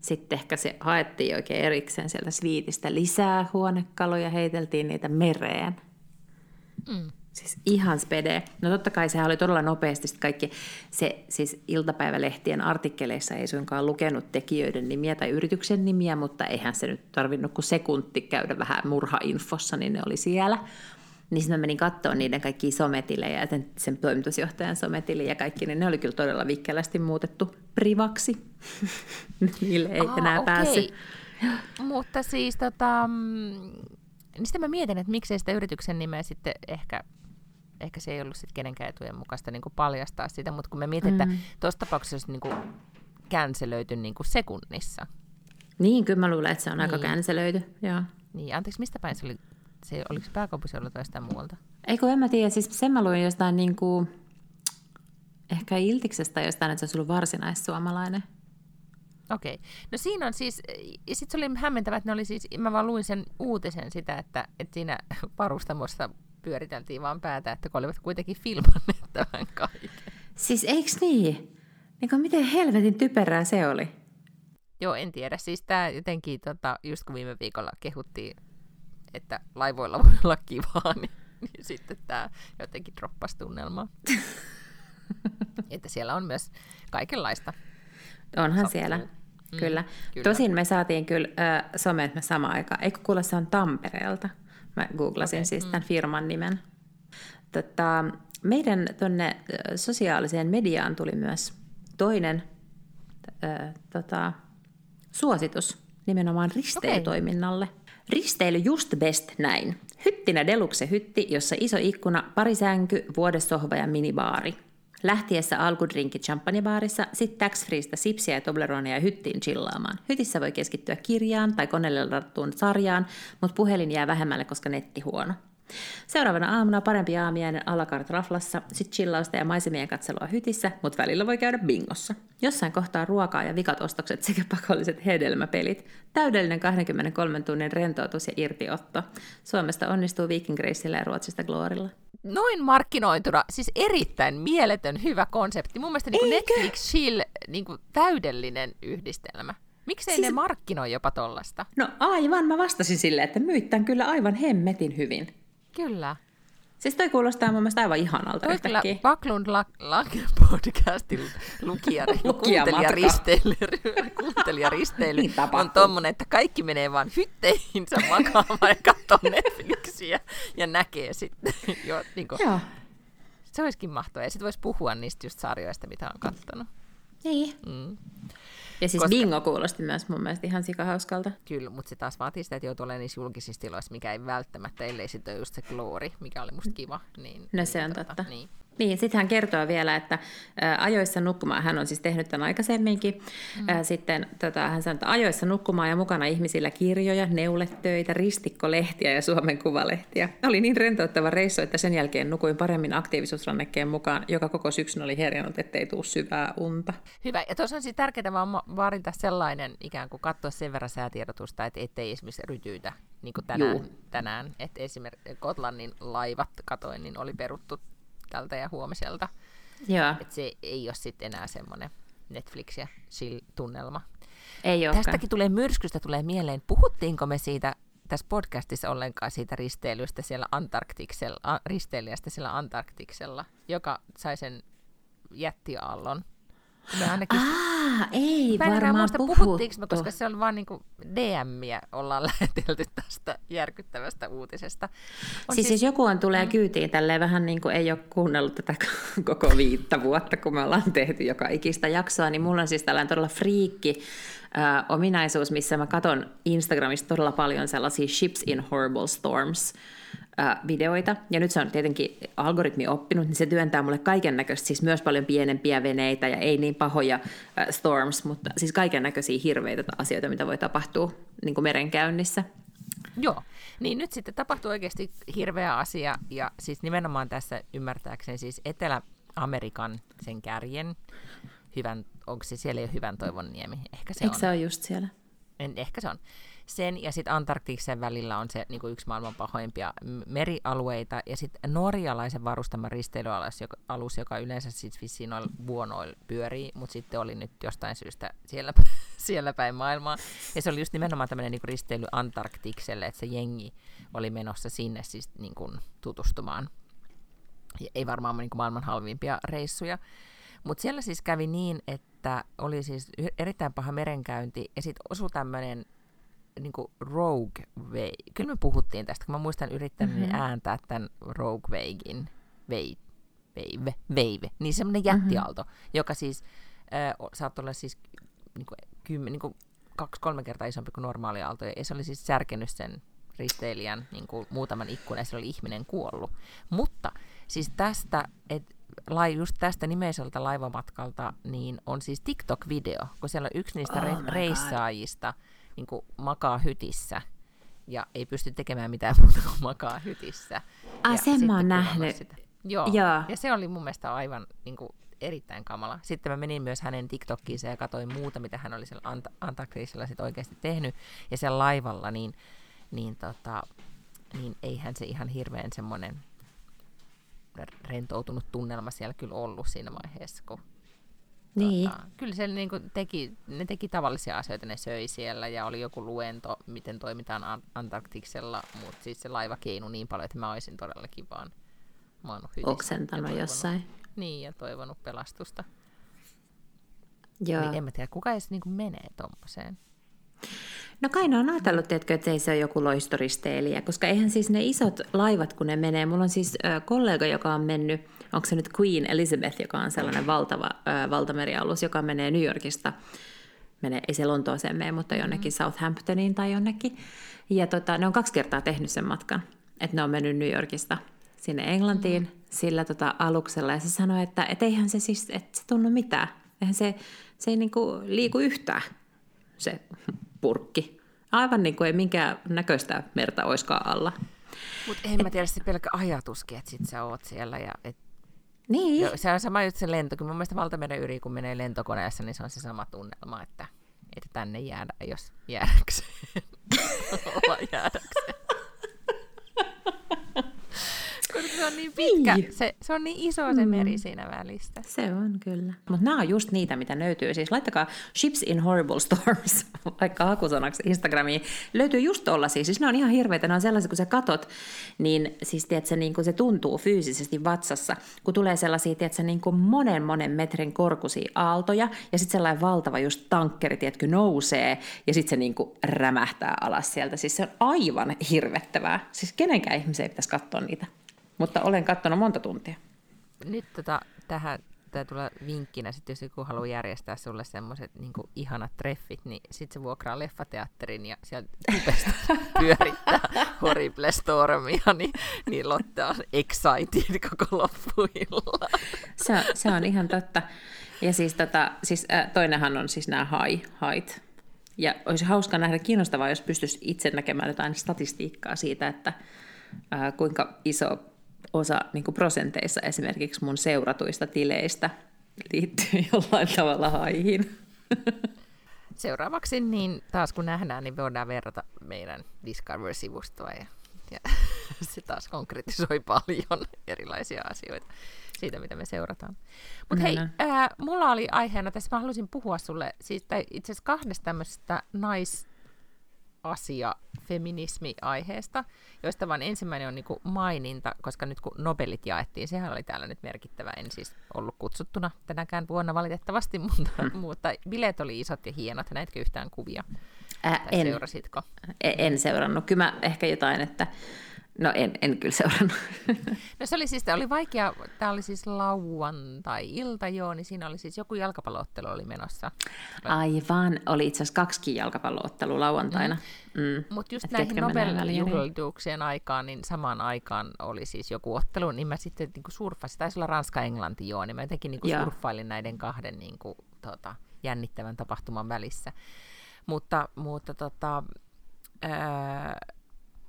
sitten ehkä se haettiin oikein erikseen sieltä sviitistä lisää huonekaluja, heiteltiin niitä mereen. Mm. Siis ihan spede. No totta kai sehän oli todella nopeasti kaikki. Se siis iltapäivälehtien artikkeleissa ei suinkaan lukenut tekijöiden nimiä tai yrityksen nimiä, mutta eihän se nyt tarvinnut kuin sekunti käydä vähän murhainfossa, niin ne oli siellä. Niin sitten mä menin katsoa niiden kaikki sometilejä ja sen, sen toimitusjohtajan sometili ja kaikki, niin ne oli kyllä todella vikkelästi muutettu privaksi. Niille ei Aa, enää okay. päässyt. Mutta siis tota, mm, niin sitten mä mietin, että miksei sitä yrityksen nimeä sitten ehkä ehkä se ei ollut sitten kenenkään etujen mukaista niin paljastaa sitä, mutta kun me mietin, mm. että tuossa tapauksessa olisi niin känselöity niin sekunnissa. Niin, kyllä mä luulen, että se on niin. aika känselöity, joo. Niin, anteeksi, mistä päin se oli? Se, oliko se pääkaupunkiseudulla tai jostain muualta? Eikö en mä tiedä, siis sen mä luin jostain niin kuin, ehkä Iltiksestä jostain, että se olisi ollut varsinaissuomalainen. Okei. Okay. No siinä on siis, ja sitten se oli hämmentävä, että ne oli siis, mä vaan luin sen uutisen sitä, että, että siinä varustamossa pyöriteltiin vaan päätä, että kun olivat kuitenkin filmanneet tämän kaiken. Siis eikö niin? niin kuin miten helvetin typerää se oli? Joo, en tiedä. Siis tämä jotenkin, tota, just kun viime viikolla kehuttiin, että laivoilla voi olla kivaa, niin, niin sitten tämä jotenkin droppasi tunnelmaa. että siellä on myös kaikenlaista. Onhan sattuu. siellä. Mm, kyllä. kyllä. Tosin me saatiin kyllä äh, somet me sama aikaan. Eikö kuule se on Tampereelta? Mä googlasin okay. siis tämän mm. firman nimen. Tota, meidän tuonne sosiaaliseen mediaan tuli myös toinen äh, tota, suositus nimenomaan risteilytoiminnalle. Okay. Risteily just best näin. Hyttinä Deluxe hytti, jossa iso ikkuna, pari sänky, vuodessohva ja minibaari. Lähtiessä alkudrinkit champagnebaarissa, sitten tax freesta sipsiä ja Tobleroneja hyttiin chillaamaan. Hytissä voi keskittyä kirjaan tai koneelle ladattuun sarjaan, mutta puhelin jää vähemmälle, koska netti huono. Seuraavana aamuna parempi aamiainen alakart raflassa, sit chillausta ja maisemien katselua hytissä, mutta välillä voi käydä bingossa. Jossain kohtaa ruokaa ja vikat ostokset sekä pakolliset hedelmäpelit. Täydellinen 23 tunnin rentoutus ja irtiotto. Suomesta onnistuu Viking Graceillä ja Ruotsista Glorilla. Noin markkinoituna, siis erittäin mieletön hyvä konsepti. Mun mielestä niin Netflix Chill niin kuin täydellinen yhdistelmä. Miksei siis... ne markkinoi jopa tollasta? No aivan, mä vastasin silleen, että myyttän kyllä aivan hemmetin hyvin. Kyllä. Siis toi kuulostaa mun mielestä aivan ihanalta Toi kyllä Baklund Lager podcastin lukija, kuuntelijaristeily, kuuntelijaristeily niin on tommonen, että kaikki menee vaan hytteihinsä makaamaan ja katsoo Netflixiä ja näkee sitten. jo, niin kuin, Joo. Se olisikin mahtavaa. Ja sitten voisi puhua niistä just sarjoista, mitä on katsonut. Niin. Mm. Ja siis Koska... bingo kuulosti myös mun mielestä ihan sikahauskalta. Kyllä, mutta se taas vaatii sitä, että joutuu olemaan niissä julkisissa tiloissa, mikä ei välttämättä, ellei sitten ole just se glory, mikä oli musta kiva. Niin, no se on tota, totta. Niin. Niin, sitten hän kertoo vielä, että ajoissa nukkumaan, hän on siis tehnyt tämän aikaisemminkin, mm. sitten tota, hän sanoi, että ajoissa nukkumaan ja mukana ihmisillä kirjoja, neuletöitä, ristikkolehtiä ja Suomen kuvalehtiä. Oli niin rentouttava reissu, että sen jälkeen nukuin paremmin aktiivisuusrannekkeen mukaan, joka koko syksyn oli herjannut, ettei tule syvää unta. Hyvä, ja tuossa on siis tärkeää vaan vaarinta sellainen ikään kuin katsoa sen verran säätiedotusta, että ettei esimerkiksi rytyitä, niin kuin tänään, tänään että esimerkiksi Kotlannin laivat, katoin, niin oli peruttu tältä ja huomiselta. Että se ei ole sitten enää semmoinen Netflix ja chill-tunnelma. Ei Tästäkin tulee myrskystä tulee mieleen, puhuttiinko me siitä tässä podcastissa ollenkaan siitä risteilystä siellä Antarktiksella, risteilijästä siellä Antarktiksella, joka sai sen jättiaallon me ainakin... Ah, ei mä en varmaan muista, puhuttu. puhuttiinko me, koska se on vaan niin DMiä ollaan lähetelty tästä järkyttävästä uutisesta. On siis, siis jos joku on tulee mm. kyytiin tälleen vähän niin kuin ei ole kuunnellut tätä koko viittä vuotta, kun me ollaan tehty joka ikistä jaksoa, niin mulla on siis tällainen todella friikki äh, ominaisuus, missä mä katson Instagramista todella paljon sellaisia Ships in Horrible Storms videoita. Ja nyt se on tietenkin algoritmi oppinut, niin se työntää mulle kaiken näköistä, siis myös paljon pienempiä veneitä ja ei niin pahoja storms, mutta siis kaiken näköisiä hirveitä asioita, mitä voi tapahtua niin kuin merenkäynnissä. Joo, niin nyt sitten tapahtuu oikeasti hirveä asia, ja siis nimenomaan tässä ymmärtääkseni siis Etelä-Amerikan sen kärjen, hyvän, onko se siellä jo hyvän toivon niemi? Ehkä se Eikö on. se ole just siellä? En, ehkä se on. Sen ja sitten Antarktiksen välillä on se niin yksi maailman pahoimpia merialueita. Ja sitten norjalaisen varustama risteilyalus, joka, alus, joka yleensä sitten vissiin noilla vuonoilla pyörii, mutta sitten oli nyt jostain syystä siellä, siellä päin maailmaa. Ja se oli just nimenomaan tämmöinen niin risteily Antarktikselle, että se jengi oli menossa sinne siis niin kuin tutustumaan. Ja ei varmaan niin kuin maailman halvimpia reissuja. Mutta siellä siis kävi niin, että oli siis erittäin paha merenkäynti ja sitten osui tämmöinen niin Rogue Wave. Kyllä me puhuttiin tästä, kun mä muistan yrittänyt mm-hmm. ääntää tämän Rogue Wavein. Wave, wave, wave. Niin semmoinen mm-hmm. jättiaalto, mm-hmm. joka siis äh, saattoi olla siis niin kuin, kymmen, niin kuin kaksi-kolme kertaa isompi kuin normaali aalto. Ja se oli siis särkenyt sen risteilijän niin kuin muutaman ikkunan ja se oli ihminen kuollut. Mutta siis tästä, että just tästä nimeiseltä laivamatkalta, niin on siis TikTok-video, kun siellä on yksi niistä oh re- reissaajista niin kuin makaa hytissä ja ei pysty tekemään mitään muuta kuin makaa hytissä. Ah, sen mä oon nähnyt. Sitä. Joo. Joo, ja se oli mun mielestä aivan niin kuin, erittäin kamala. Sitten mä menin myös hänen TikTokkiinsa ja katsoin muuta, mitä hän oli siellä Ant- sit oikeasti tehnyt. Ja siellä laivalla, niin, niin, tota, niin eihän se ihan hirveän semmoinen rentoutunut tunnelma siellä kyllä ollut siinä vaiheessa, kun niin. Tota, kyllä se niin kuin teki, ne teki tavallisia asioita, ne söi siellä ja oli joku luento, miten toimitaan Antarktiksella, mutta siis se laiva keinu niin paljon, että mä olisin todellakin vaan maannut Oksentanut jossain. Niin, ja toivonut pelastusta. Joo. Niin en mä tiedä, kuka edes niin kuin menee tommoseen. No kai ne on ajatellut, tiedätkö, että ei se ole joku loistoristeilijä, koska eihän siis ne isot laivat, kun ne menee, mulla on siis äh, kollega, joka on mennyt, onko se nyt Queen Elizabeth, joka on sellainen valtava äh, valtamerialus, joka menee New Yorkista, menee, ei se Lontooseen mene, mutta jonnekin mm. Southamptoniin tai jonnekin. Ja tota, ne on kaksi kertaa tehnyt sen matkan, että ne on mennyt New Yorkista sinne Englantiin mm. sillä tota, aluksella, ja se sanoi, että et eihän se siis, että se tunnu mitään, eihän se, se ei niinku liiku yhtään se purkki. Aivan niin kuin ei minkään näköistä merta oiskaan alla. Mutta en et, mä tiedä, se pelkkä ajatuskin, että sit sä oot siellä ja et niin. Jo, se on sama juttu se lento. Kyllä mun mielestä valtameren yli, kun menee lentokoneessa, niin se on se sama tunnelma, että, että tänne jäädä, jos jäädäkseen. Olla jäädäkseen se on niin pitkä, niin. Se, se on niin iso se mm. meri siinä välistä. Se on kyllä. Mutta nämä on just niitä, mitä löytyy. Siis laittakaa Ships in Horrible Storms, vaikka hakusanaksi Instagramiin. Löytyy just tollasia. Siis ne on ihan hirveitä. Ne on sellaisia, kun sä katot, niin siis tiedätkö, niin kuin se tuntuu fyysisesti vatsassa, kun tulee sellaisia, tiedätkö, niin kuin monen monen metrin korkuisia aaltoja, ja sitten sellainen valtava just tankkeri, tiedätkö, nousee, ja sitten se niin kuin rämähtää alas sieltä. Siis se on aivan hirvettävää. Siis kenenkään ihmisen ei pitäisi katsoa niitä. Mutta olen katsonut monta tuntia. Nyt tota, tähän tämä tulee vinkkinä, sit jos joku haluaa järjestää sulle semmoiset niin ihanat treffit, niin sitten se vuokraa leffateatterin ja sieltä tupesta pyörittää Horrible Stormia, niin, niin Lotte on excited koko loppuilla. Se on, se on ihan totta. Ja siis, tota, siis äh, toinenhan on siis nämä high, height. Ja olisi hauska nähdä kiinnostavaa, jos pystyisi itse näkemään jotain statistiikkaa siitä, että äh, kuinka iso osa niin kuin prosenteissa esimerkiksi mun seuratuista tileistä liittyy jollain tavalla haihin. Seuraavaksi niin taas kun nähdään, niin voidaan verrata meidän Discover-sivustoa ja, ja se taas konkretisoi paljon erilaisia asioita siitä, mitä me seurataan. Mutta hei, ää, mulla oli aiheena tässä, mä haluaisin puhua sulle siis itse asiassa kahdesta tämmöisestä nais asia feminismi-aiheesta, joista vain ensimmäinen on niin kuin maininta, koska nyt kun Nobelit jaettiin, sehän oli täällä nyt merkittävä, en siis ollut kutsuttuna tänäkään vuonna valitettavasti, mutta, hmm. mutta bileet oli isot ja hienot, näetkö yhtään kuvia? Äh, en, seurasitko? En, en seurannut, kyllä mä ehkä jotain, että No en, en kyllä seurannut. No se oli siis, tämä oli vaikea, tämä oli siis lauantai-ilta joo, niin siinä oli siis joku jalkapalloottelu oli menossa. Aivan, oli itse asiassa kaksikin jalkapalloottelua lauantaina. Mm. Mm. Mutta just Et näihin Nobel-juhlituuksien aikaan, niin samaan aikaan oli siis joku ottelu, niin mä sitten niin surffasin, taisi olla Ranska-Englanti joo, niin mä jotenkin niin surffailin näiden kahden niin kuin, tota, jännittävän tapahtuman välissä. Mutta, mutta tota, ää,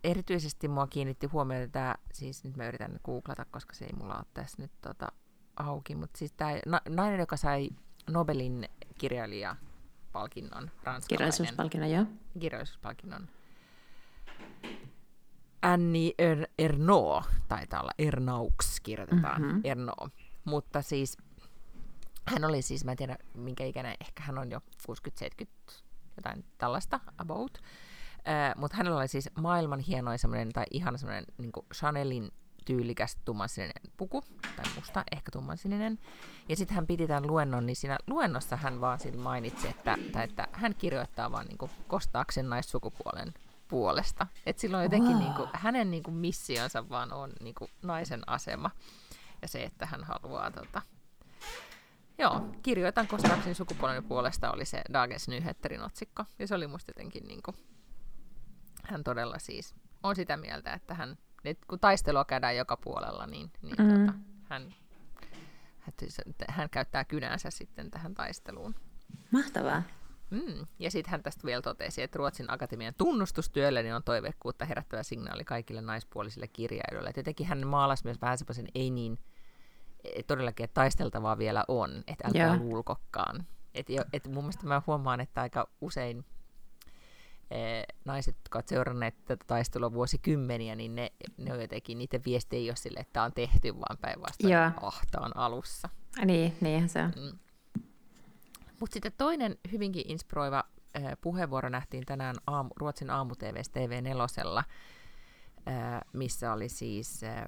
erityisesti mua kiinnitti huomiota tämä, siis nyt mä yritän googlata, koska se ei mulla ole tässä nyt tota, auki, mutta siis tämä nainen, joka sai Nobelin kirjailija kirjallisuuspalkinnon, ranskalainen Kirjallisuuspalkinnon, joo. kirjallisuuspalkinnon. Annie er- Ernaux, taitaa olla Ernaux kirjoitetaan, Mhm. mm-hmm. Ernaux. Mutta siis, hän oli siis, mä en tiedä minkä ikäinen, ehkä hän on jo 60-70, jotain tällaista, about. Äh, mutta hänellä oli siis maailman hienoin semmoinen, tai ihan semmoinen niin Chanelin tyylikäs tummansininen puku, tai musta, ehkä tummansininen. Ja sitten hän piti tämän luennon, niin siinä luennossa hän vaan siinä mainitsi, että, tai että hän kirjoittaa vaan niin kostaakseen naissukupuolen puolesta. Että silloin jotenkin Wow. niin kuin, hänen niin kuin missionsa vaan on niin kuin naisen asema. Ja se, että hän haluaa tota, Joo, kirjoitan kostaakseni sukupuolen puolesta oli se Dagens Nyheterin otsikko. Ja se oli musta jotenkin niin kuin, hän todella siis on sitä mieltä, että hän, että kun taistelua käydään joka puolella, niin, niin Mm. tota, hän, hän, hän käyttää kynänsä sitten tähän taisteluun. Mahtavaa. Mm. Ja sitten hän tästä vielä totesi, että Ruotsin akatemian tunnustustyölle niin on toiveikkuutta herättävä signaali kaikille naispuolisille kirjailijoille. Et jotenkin hän maalasi myös vähän semmoisen ei niin, et todellakin, että taisteltavaa vielä on, että älkää Joo. luulkokkaan. Et, et mun mielestä mä huomaan, että aika usein naiset, jotka ovat seuranneet tätä taistelua vuosikymmeniä, niin ne, ne on jotenkin, niiden viesti ei ole sille, että tämä on tehty, vaan päinvastoin Joo. ahtaan alussa. Niin, niinhän se on. Mutta sitten toinen hyvinkin inspiroiva äh, puheenvuoro nähtiin tänään aamu, Ruotsin aamu-tvssä TV4, äh, missä oli siis äh,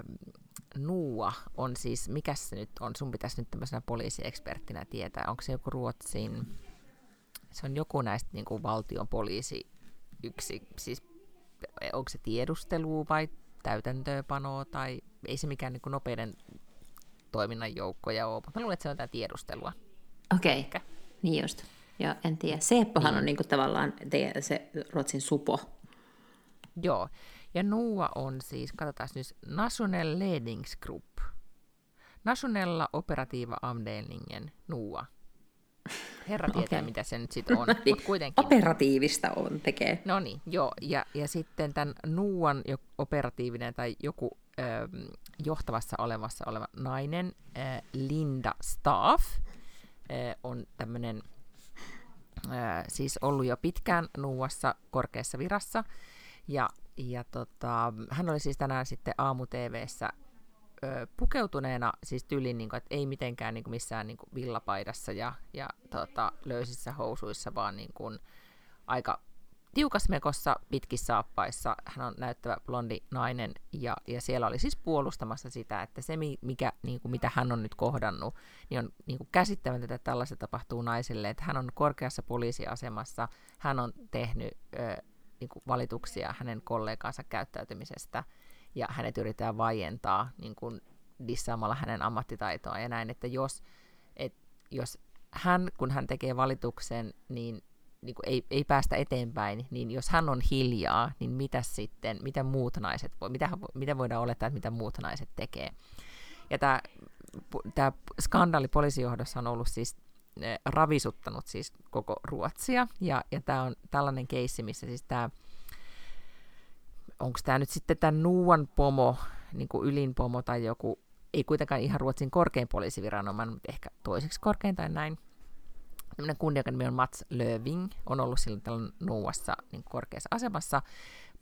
Nuua on siis, mikä se nyt on, sun pitäisi nyt tämmöisenä poliisieksperttinä tietää, onko se joku Ruotsin, se on joku näistä niin kuin valtion poliisi yksi, siis onko se tiedustelu vai täytäntöönpano tai ei se mikään niin nopeiden toiminnan joukkoja ole, mutta mä luulen, että se on jotain tiedustelua. Okei, Ehkä. niin just. Joo, en tiedä. Seppohan Niin. on niinku tavallaan te, se Ruotsin supo. Joo, ja NUA on siis, katsotaan nyt, National Ledningsgrupp. Nationella Operativa Avdelningen, NUA. Herra tietää, Okei. mitä se nyt sitten on, Niin, mutta kuitenkin. Operatiivista on tekee. No niin, joo, ja, ja sitten tämän NUAN jo, operatiivinen tai joku ö, johtavassa olevassa oleva nainen, ö, Linda Staff, ö, on tämmöinen ö, siis ollut jo pitkään NUAssa korkeassa virassa, ja, ja tota, hän oli siis tänään sitten aamu-tvssä ö, pukeutuneena siis tyyliin, niin että ei mitenkään niin kuin missään niin kuin villapaidassa ja, ja tota, löysissä housuissa, vaan niin kuin, aika tiukasmekossa, pitkissä saappaissa. Hän on näyttävä blondi nainen ja, ja siellä oli siis puolustamassa sitä, että se mi- mikä, niin kuin, mitä hän on nyt kohdannut, niin on niin kuin käsittämätöntä, että tällaista tapahtuu naiselle. Että hän on korkeassa poliisiasemassa, hän on tehnyt ö, niin kuin valituksia hänen kollegansa käyttäytymisestä ja hänet yritetään vaientaa niin kuin dissaamalla hänen ammattitaitoa ja näin, että jos, et, jos hän, kun hän tekee valituksen, niin niin kuin ei, ei päästä eteenpäin, niin jos hän on hiljaa, niin mitä sitten, mitä muut naiset voi, mitä, mitä voidaan olettaa, että mitä muut naiset tekee. Ja tämä, tämä skandaali poliisijohdossa on ollut siis eh, ravisuttanut siis koko Ruotsia, ja, ja tämä on tällainen keissi, missä siis tämä, onko tämä nyt sitten tämä Nuuan pomo, niin kuin ylin pomo tai joku, ei kuitenkaan ihan Ruotsin korkein poliisiviranomainen, mutta ehkä toiseksi korkein tai näin, tämmöinen kunnia, nimi on Mats Löving, on ollut silloin tällä Nuuassa niin korkeassa asemassa,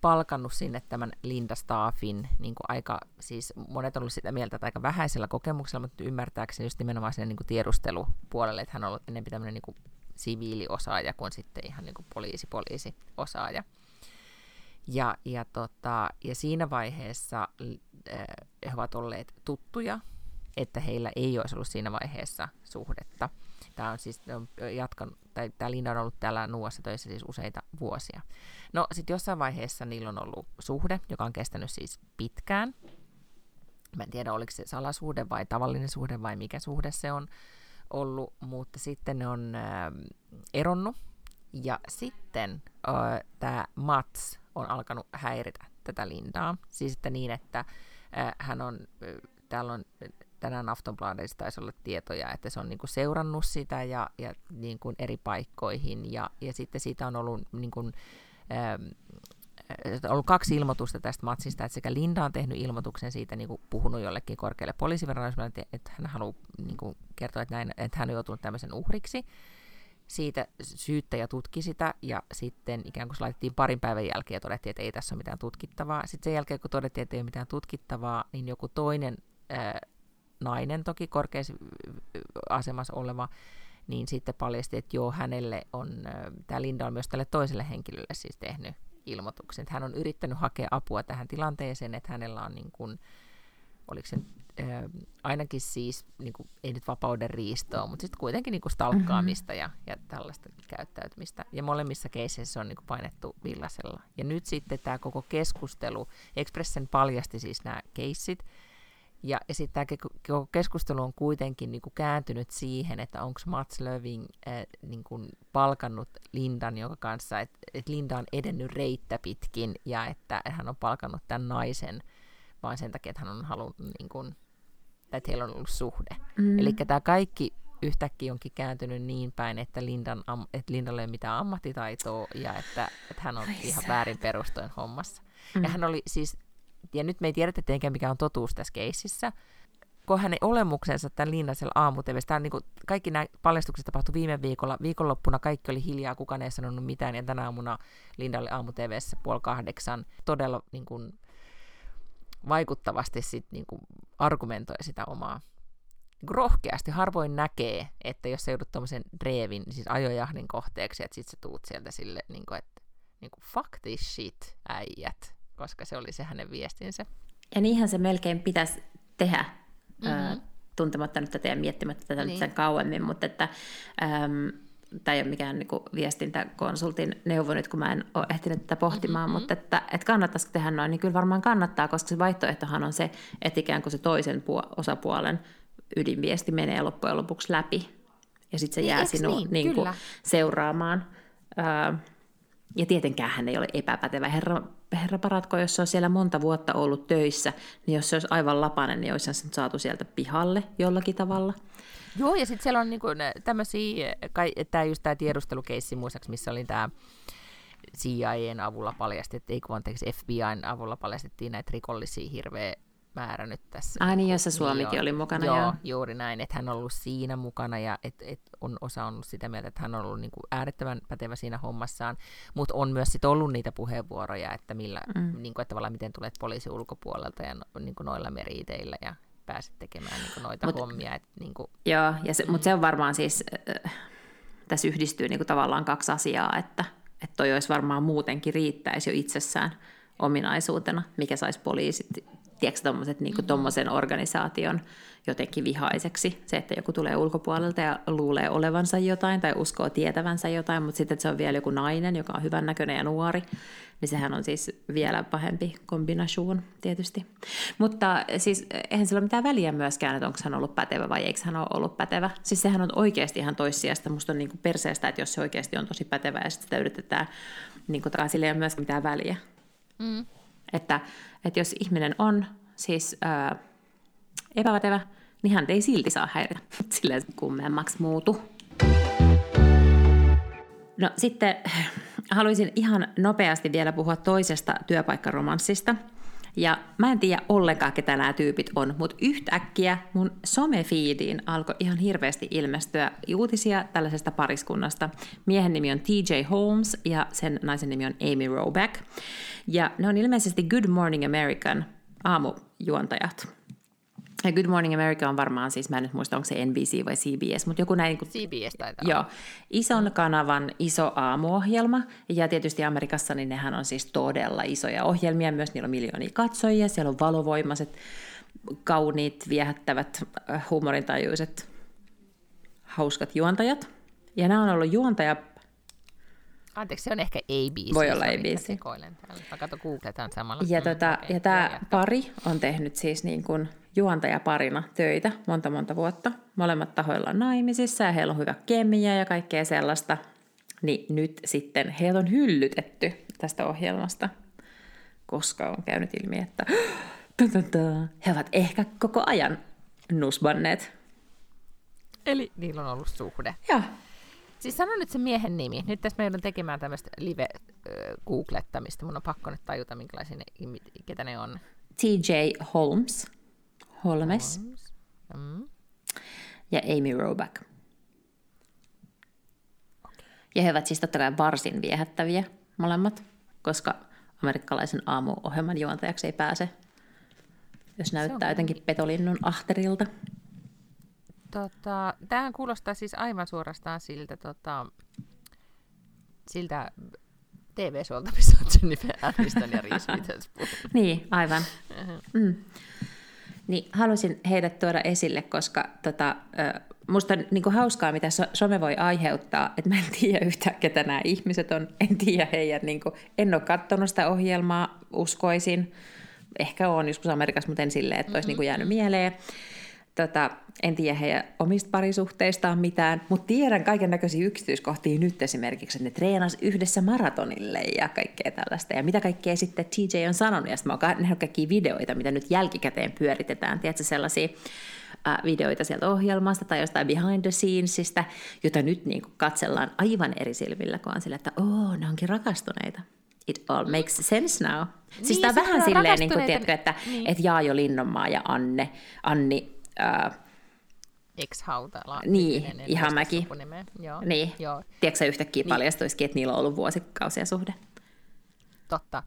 palkannut sinne tämän Linda Staffin, niin kuin aika, siis monet on ollut sitä mieltä, että aika vähäisellä kokemuksella, mutta ymmärtääkseni just nimenomaan sinne niin kuin tiedustelupuolelle, että hän on ollut enemmän tämmöinen niin kuin siviiliosaaja kuin sitten ihan niin kuin poliisi-poliisi-osaaja. Ja, ja, tota, ja siinä vaiheessa äh, he ovat olleet tuttuja, että heillä ei olisi ollut siinä vaiheessa suhdetta. Tämä on siis on jatkanut, tai tämä Linda on ollut täällä Nuuassa töissä siis useita vuosia. No sitten jossain vaiheessa niillä on ollut suhde, joka on kestänyt siis pitkään. Mä en tiedä, oliko se salasuhde vai tavallinen suhde vai mikä suhde se on ollut, mutta sitten ne on äh, eronnut. Ja sitten äh, tämä Mats on alkanut häiritä tätä Lindaa. Siis että niin, että äh, hän on, äh, täällä on tänään Aftonbladetissa taisi olla tietoja, että se on niin kuin seurannut sitä ja, ja niin kuin eri paikkoihin ja, ja sitten siitä on ollut, niin kuin, ähm, ollut kaksi ilmoitusta tästä matsista, että sekä Linda on tehnyt ilmoituksen siitä, niin kuin puhunut jollekin korkealle poliisiviranomaiselle, että hän haluaa niin kuin kertoa, että, näin, että hän on joutunut tämmöisen uhriksi, siitä syyttäjä tutki sitä ja sitten ikään kuin se laitettiin parin päivän jälkeen ja todettiin, että ei tässä ole mitään tutkittavaa. Sitten sen jälkeen, kun todettiin, että ei ole mitään tutkittavaa, niin joku toinen ää, nainen, toki korkeassa asemassa oleva, niin sitten paljasti, että joo, hänelle on, tämä Linda on myös tälle toiselle henkilölle siis tehnyt ilmoituksen. Että hän on yrittänyt hakea apua tähän tilanteeseen, että hänellä on niin kuin, oliko se äh, ainakin siis, niin kuin, ei nyt vapauden riistoa, mutta sitten kuitenkin niin kuin stalkkaamista mm-hmm. ja, ja tällaista käyttäytymistä. Ja molemmissa keiseissä on niin kuin painettu villasella. Ja nyt sitten tämä koko keskustelu, Expressen paljasti siis nämä keissit, ja, ja sitten tämä koko keskustelu on kuitenkin niin kuin kääntynyt siihen, että onko Mats Löving äh, niin kuin palkannut Lindan, joka kanssa, että et Linda on edennyt reittä pitkin ja että hän on palkannut tämän naisen vaan sen takia, että hän on halunnut, niin kuin, että heillä on ollut suhde. Mm. Eli tämä kaikki yhtäkkiä onkin kääntynyt niin päin, että, Lindan, että Lindalle ei ole mitään ammattitaitoa ja että, että hän on Ai ihan sä. väärin perustojen hommassa. Mm. Ja hän oli siis ja nyt me ei tiedetä tietenkään mikä on totuus tässä keississä, kun hänen olemuksensa tämän Linnasella aamu niin kuin kaikki nämä paljastukset tapahtui viime viikolla. Viikonloppuna kaikki oli hiljaa, kukaan ei sanonut mitään, ja tänä aamuna Linda oli aamu puoli kahdeksan. Todella niin kuin, vaikuttavasti sit, niin kuin, argumentoi sitä omaa niin rohkeasti. Harvoin näkee, että jos sä joudut tuommoisen dreevin, siis ajojahdin kohteeksi, että sit sä tuut sieltä sille, niin kuin, että niin kuin, fuck this shit, äijät koska se oli se hänen viestinsä. Ja niinhän se melkein pitäisi tehdä, mm-hmm. tuntematta nyt tätä ja miettimättä tätä niin. nyt sen kauemmin, mutta että... tämä ei ole mikään niin kuin viestintäkonsultin neuvo nyt, kun mä en ole ehtinyt tätä pohtimaan, mm-hmm. mutta että, että kannattaisiko tehdä noin, niin kyllä varmaan kannattaa, koska se vaihtoehtohan on se, että ikään kuin se toisen puo- osapuolen ydinviesti menee loppujen lopuksi läpi, ja sitten se niin, jää sinun niin? Niin kuin, seuraamaan. Öö, ja tietenkään hän ei ole epäpätevä. Herra, herra paratko, jos se on siellä monta vuotta ollut töissä, niin jos se olisi aivan lapanen, niin olisi sen saatu sieltä pihalle jollakin tavalla. Joo, ja sitten siellä on niinku tämmöisiä, tämä just tämä tiedustelukeissi muistaakseni, missä oli tämä CIAn avulla paljastettiin, ei kun anteeksi FBIn avulla paljastettiin näitä rikollisia hirveä määrä nyt tässä. Ah niin, jossa Suomikin niin, oli mukana. Joo, joo, juuri näin, että hän on ollut siinä mukana ja et, et on osa on ollut sitä mieltä, että hän on ollut niin kuin äärettömän pätevä siinä hommassaan, mutta on myös sit ollut niitä puheenvuoroja, että, millä, mm. niin kuin, että tavallaan miten tulet poliisi ulkopuolelta ja no, niin kuin noilla meriiteillä ja pääset tekemään niin noita Mut, hommia. Että, niin kuin, joo, ja se, mutta se on varmaan siis, äh, tässä yhdistyy niin kuin tavallaan kaksi asiaa, että, että toi olisi varmaan muutenkin riittäisi jo itsessään ominaisuutena, mikä saisi poliisit tiedätkö, tommoset, niin mm-hmm. organisaation jotenkin vihaiseksi. Se, että joku tulee ulkopuolelta ja luulee olevansa jotain tai uskoo tietävänsä jotain, mutta sitten, että se on vielä joku nainen, joka on hyvännäköinen ja nuori, niin sehän on siis vielä pahempi kombinasuun tietysti. Mutta siis eihän sillä ole mitään väliä myöskään, että onko hän ollut pätevä vai eikö hän ole ollut pätevä. Siis sehän on oikeasti ihan toissijasta. Musta on niin kuin perseestä, että jos se oikeasti on tosi pätevä ja sitten sitä yritetään, niin kuin, sillä ei ole myöskään mitään väliä. Mm. Että, että jos ihminen on siis ää, epäpätevä, niin hän ei silti saa häiritä. Silleen kummemmaksi muutu. No sitten haluaisin ihan nopeasti vielä puhua toisesta työpaikkaromanssista. Ja mä en tiedä ollenkaan, ketä nämä tyypit on, mutta yhtäkkiä mun somefiidiin alkoi ihan hirveästi ilmestyä uutisia tällaisesta pariskunnasta. Miehen nimi on TJ Holmes ja sen naisen nimi on Amy Roback. Ja ne on ilmeisesti Good Morning American aamujuontajat. Ja Good Morning America on varmaan siis, mä en nyt muista, onko se NBC vai CBS, mutta joku näin... Niin CBS taitaa Joo, ison kanavan iso aamuohjelma. Ja tietysti Amerikassa niin nehän on siis todella isoja ohjelmia, myös niillä on miljoonia katsojia, siellä on valovoimaiset, kauniit, viehättävät, äh, huumorintajuiset, hauskat juontajat. Ja nämä on ollut juontaja Anteeksi, se on ehkä ABC. Voi olla täällä. Mä katson, googletaan samalla. Ja, tota, okay, ja tämä pari on tehnyt siis niin kuin juontajaparina töitä monta monta vuotta. Molemmat tahoilla on naimisissa ja heillä on hyvä kemia ja kaikkea sellaista. Niin nyt sitten heitä on hyllytetty tästä ohjelmasta, koska on käynyt ilmi, että he ovat ehkä koko ajan nusbanneet. Eli niillä on ollut suhde. Joo. Siis sano nyt se miehen nimi. Nyt tässä meidän tekemään tämmöistä live-googlettamista. Mun on pakko nyt tajuta, minkälaisia ne, ketä ne on. TJ Holmes. Holmes. Holmes. Mm. Ja Amy Roback. Ja he ovat siis totta kai varsin viehättäviä molemmat, koska amerikkalaisen aamuohjelman juontajaksi ei pääse, jos näyttää jotenkin petolinnun ahterilta. Tota, tämähän kuulostaa siis aivan suorastaan siltä, tota, siltä TV-suolta, missä on Jennifer Aniston ja Reese Witherspoon. niin, aivan. Mm. Niin, halusin heidät tuoda esille, koska tota, musta on niin hauskaa, mitä some voi aiheuttaa, että mä en tiedä yhtään, ketä nämä ihmiset on. En tiedä heidän, niin kuin, en ole katsonut sitä ohjelmaa, uskoisin. Ehkä on joskus Amerikassa, mutta en silleen, että olisi mm-hmm. niin jäänyt mieleen. Tota, en tiedä heidän omista parisuhteistaan mitään, mutta tiedän kaiken näköisiä yksityiskohtia nyt esimerkiksi, että ne treenas yhdessä maratonille ja kaikkea tällaista. Ja mitä kaikkea sitten TJ on sanonut, ja sitten mä oon nähnyt kaikkia videoita, mitä nyt jälkikäteen pyöritetään, tiedätkö sellaisia videoita sieltä ohjelmasta tai jostain behind the scenesista, jota nyt niin kuin katsellaan aivan eri silmillä, kun on sillä, että oh, ne onkin rakastuneita. It all makes sense now. Siis niin, tämä on vähän silleen, niin kuin, tiedätkö, että, niin. että Jaajo Linnonmaa ja Anne, Anni Äh, Ex-Hautala. Niin, ihan mäkin. Joo. Niin. Joo. Tiedätkö yhtäkkiä niin. paljastuisikin, että niillä on ollut vuosikausia suhde? Totta.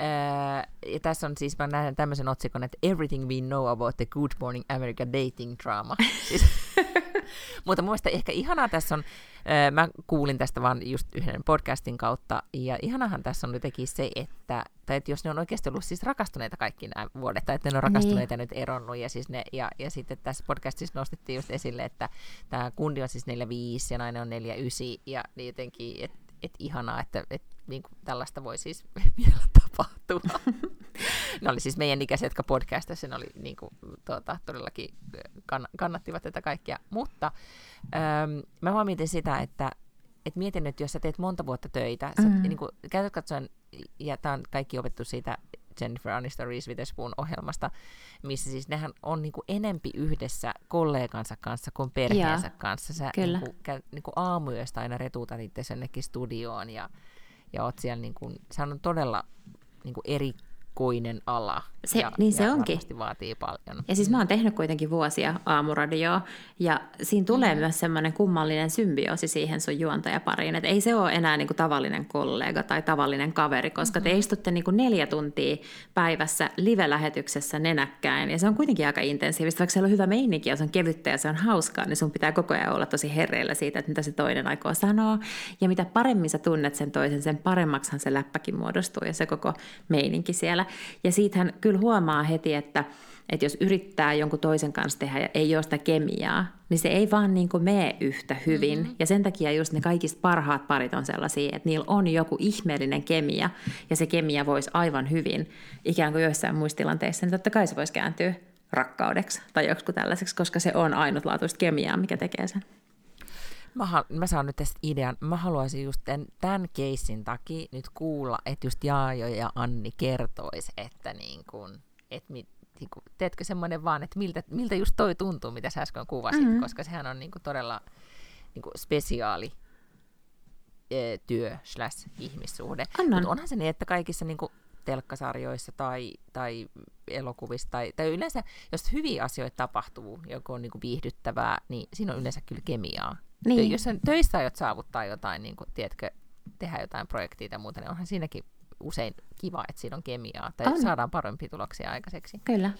Äh, ja tässä on siis, mä näen tämmöisen otsikon, että Everything we know about the Good Morning America dating drama. siis, mutta muista ehkä ihanaa tässä on, mä kuulin tästä vaan just yhden podcastin kautta, ja ihanahan tässä on jotenkin se, että, tai että jos ne on oikeasti ollut siis rakastuneita kaikki nämä vuodet, tai että ne on rakastuneita niin. nyt eronnut, ja, siis ne, ja, ja sitten tässä podcastissa nostettiin just esille, että tämä kundi on siis 45 ja nainen on 49, ja niin jotenkin, että et ihanaa, että et, niin kuin tällaista voi siis vielä tapahtua. ne oli siis meidän ikäisiä, jotka podcastissa ne oli niin kuin, tuota, todellakin kann- kannattivat tätä kaikkea. Mutta ähm, mä vaan mietin sitä, että et mietin että jos sä teet monta vuotta töitä, mm. sä, niin kuin, käytät katsoen, ja tämä on kaikki opettu siitä Jennifer Aniston Reese Witherspoon ohjelmasta, missä siis nehän on niin kuin enempi yhdessä kollegansa kanssa kuin perheensä ja, kanssa. Sä kyllä. Niin kuin, käy, niin kuin aamuyöstä aina retuutat itse jonnekin studioon ja, ja oot siellä, niin kuin, se on todella niin kuin eri koinen ala. Se, ja, niin se ja onkin. vaatii paljon. Ja siis mä oon tehnyt kuitenkin vuosia aamuradioa, ja siinä tulee mm. myös semmoinen kummallinen symbioosi siihen sun juontajapariin, että ei se ole enää niin kuin tavallinen kollega tai tavallinen kaveri, koska mm-hmm. te istutte niin kuin neljä tuntia päivässä live-lähetyksessä nenäkkäin, ja se on kuitenkin aika intensiivistä, vaikka siellä on hyvä meininki ja se on kevyttä ja se on hauskaa, niin sun pitää koko ajan olla tosi herreillä siitä, että mitä se toinen aikoo sanoa, ja mitä paremmin sä tunnet sen toisen, sen paremmaksihan se läppäkin muodostuu, ja se koko meininki siellä Ja siitähän kyllä huomaa heti, että, että jos yrittää jonkun toisen kanssa tehdä ja ei ole sitä kemiaa, niin se ei vaan niin mene yhtä hyvin. Mm-hmm. Ja sen takia just ne kaikista parhaat parit on sellaisia, että niillä on joku ihmeellinen kemia, ja se kemia voisi aivan hyvin, ikään kuin joissain muissa tilanteissa, niin totta kai se voisi kääntyä rakkaudeksi tai joku tällaiseksi, koska se on ainutlaatuista kemiaa, mikä tekee sen. Mä, mä saan nyt tästä idean. Mä haluaisin just tämän, tämän keissin takia nyt kuulla, että just Jaajo ja Anni kertois, että niin kun, et mi, niin kun, teetkö semmoinen vaan, että miltä, miltä just toi tuntuu, mitä sä äsken kuvasit, mm-hmm. koska sehän on niin kun, todella niin kun, spesiaali e, työ slash ihmissuhde. Mutta onhan se niin, että kaikissa niin kun, telkkasarjoissa tai, tai elokuvissa, tai, tai yleensä, jos hyviä asioita tapahtuu, joku on niin kuin viihdyttävää, niin siinä on yleensä kyllä kemiaa. Niin. Jos sen töissä aiot saavuttaa jotain, niin kuin, tiedätkö, tehdä jotain projektia tai muuta, niin onhan siinäkin usein kiva, että siinä on kemiaa, tai on. saadaan parempia tuloksia aikaiseksi. Kyllä.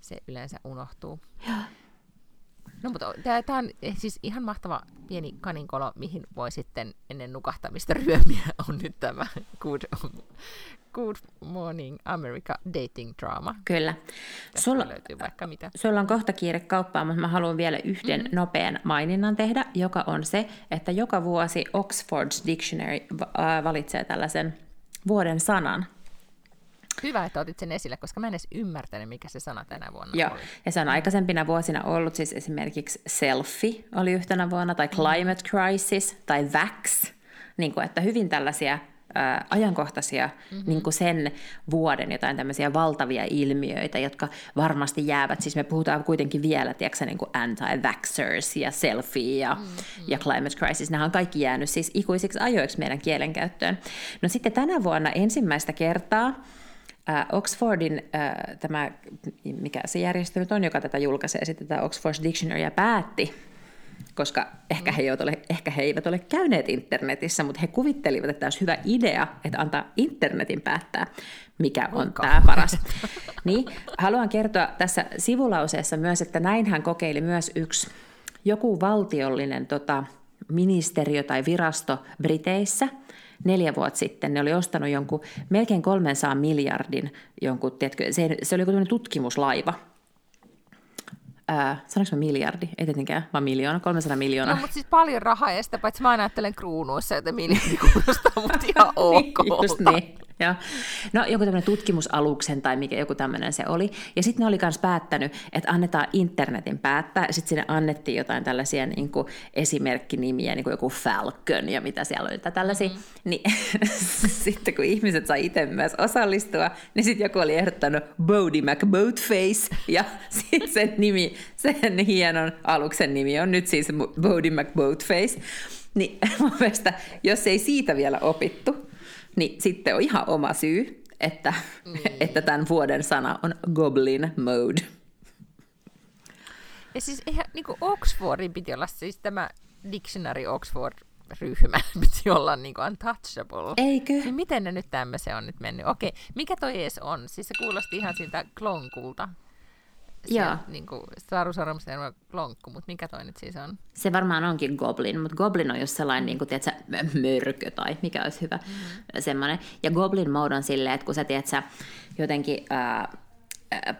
Se yleensä unohtuu. Joo. No mutta tämä on eh, siis ihan mahtava pieni kaninkolo, mihin voi sitten ennen nukahtamista ryömiä, on nyt tämä Good, Good Morning America Dating Drama. Kyllä. sulla, löytyy vaikka mitä. Sulla on kohta kiire kauppaan, mutta mä haluan vielä yhden mm-hmm. nopean maininnan tehdä, joka on se, että joka vuosi Oxford's Dictionary valitsee tällaisen vuoden sanan – Hyvä, että otit sen esille, koska mä en edes ymmärtänyt, mikä se sana tänä vuonna Joo, oli. ja se on aikaisempina vuosina ollut siis esimerkiksi selfie oli yhtenä vuonna, tai climate crisis, tai vax, niin kuin, että hyvin tällaisia ää, ajankohtaisia mm-hmm. niin kuin sen vuoden jotain tämmöisiä valtavia ilmiöitä, jotka varmasti jäävät, siis me puhutaan kuitenkin vielä, tiedätkö, niin kuin anti-vaxxers ja selfie ja, mm-hmm. ja climate crisis, nämä on kaikki jäänyt siis ikuisiksi ajoiksi meidän kielenkäyttöön. No sitten tänä vuonna ensimmäistä kertaa Oxfordin tämä, mikä se järjestö nyt on, joka tätä julkaisee, sitten tätä Oxford Dictionarya päätti, koska ehkä he, eivät ole, ehkä he eivät ole käyneet internetissä, mutta he kuvittelivat, että olisi hyvä idea, että antaa internetin päättää, mikä on Kuinka? tämä paras. Niin, haluan kertoa tässä sivulauseessa myös, että näin hän kokeili myös yksi joku valtiollinen tota, ministeriö tai virasto Briteissä neljä vuotta sitten. Ne oli ostanut jonkun melkein 300 miljardin jonkun, tiedätkö, se, se oli joku tutkimuslaiva. Ää, sanoinko mä miljardi? Ei tietenkään, vaan miljoona, 300 miljoonaa. No, mutta siis paljon rahaa, ja sitä paitsi mä aina ajattelen kruunuissa, joten miljardi kuulostaa, mutta ihan ok. Just niin. Ja. No joku tämmöinen tutkimusaluksen tai mikä joku tämmöinen se oli. Ja sitten ne oli myös päättänyt, että annetaan internetin päättää. Ja sitten sinne annettiin jotain tällaisia niin kuin esimerkkinimiä, niin kuin joku Falcon ja mitä siellä oli tai tällaisia. Mm-hmm. Niin sitten kun ihmiset sai itse myös osallistua, niin sitten joku oli ehdottanut Bodie McBoatface. Ja sitten sen nimi, sen hienon aluksen nimi on nyt siis Bodie McBoatface. Niin mun mielestä, jos ei siitä vielä opittu, niin sitten on ihan oma syy, että, mm. että tämän vuoden sana on goblin mode. Ja siis eihän niin kuin Oxfordin piti olla siis tämä Dictionary Oxford-ryhmä piti olla niin kuin untouchable. Eikö? Niin miten ne nyt tämmöisen on nyt mennyt? Okei, mikä toi edes on? Siis se kuulosti ihan siltä klonkulta. Joo. Niin kuin Saru Sormusten klonkku, mutta mikä toi nyt siis on? Se varmaan onkin goblin, mutta goblin on just sellainen, niin kuin, tiedätkö, mörkö tai mikä olisi hyvä mm-hmm. semmoinen. Ja goblin mode on silleen, että kun sä, tiedätkö, jotenkin ää, ää,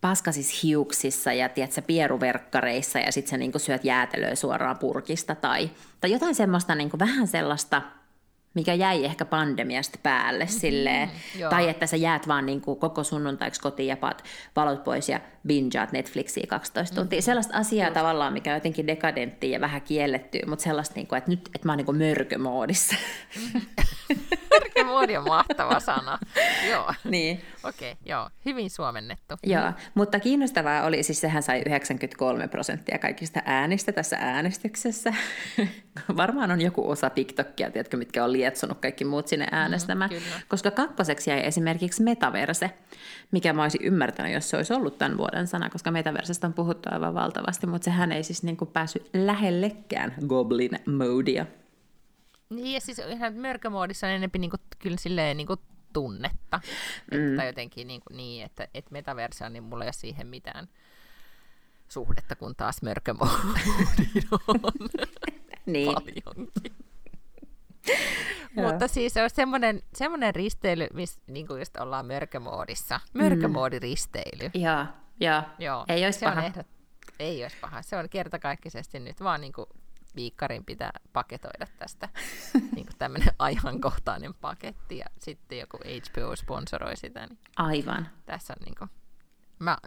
paskasis hiuksissa ja tiedätkö, pieruverkkareissa ja sitten sä niin kuin, syöt jäätelöä suoraan purkista tai, tai jotain semmoista, niin kuin, vähän sellaista, mikä jäi ehkä pandemiasta päälle silleen, joo. tai että sä jäät vaan niin kuin koko sunnuntaiksi kotiin ja paat valot pois ja bingeaat Netflixiä 12 tuntia. Mm-hmm. Sellaista asiaa Just. tavallaan, mikä on jotenkin dekadenttia ja vähän kiellettyä, mutta sellaista, niin kuin, että nyt että mä oon niin kuin mörkömoodissa. Mörkömoodi on mahtava sana. joo. Niin. Okei, okay, joo. Hyvin suomennettu. Joo, mutta kiinnostavaa oli, siis sehän sai 93 prosenttia kaikista äänistä tässä äänestyksessä. Varmaan on joku osa TikTokia, tiedätkö, mitkä on lietsonut kaikki muut sinne äänestämään. Mm, koska kakkoseksi jäi esimerkiksi metaverse, mikä mä olisin ymmärtänyt, jos se olisi ollut tämän vuoden sana, koska metaversesta on puhuttu aivan valtavasti, mutta sehän ei siis niin kuin päässyt lähellekään goblin modea. Niin, ja siis ihan mörkömoodissa on enemmän niin kuin, kyllä silleen niin kuin tunnetta. Mm. Että jotenkin niin, kuin niin että, että metaverse on, niin mulla ei ole siihen mitään suhdetta, kun taas mörkömoodiin on niin. paljonkin. Mutta siis on semmoinen, semmoinen risteily, missä niin kuin just ollaan mörkömoodissa. Mörkömoodiristeily. Mm. Joo, joo. joo. Ei olisi se paha. On ehdot, ei olisi paha. Se on kertakaikkisesti nyt vaan niin kuin viikkarin pitää paketoida tästä niin kuin tämmöinen ajankohtainen paketti ja sitten joku HBO sponsoroi sitä. Niin Aivan. Tässä on niin kuin, mä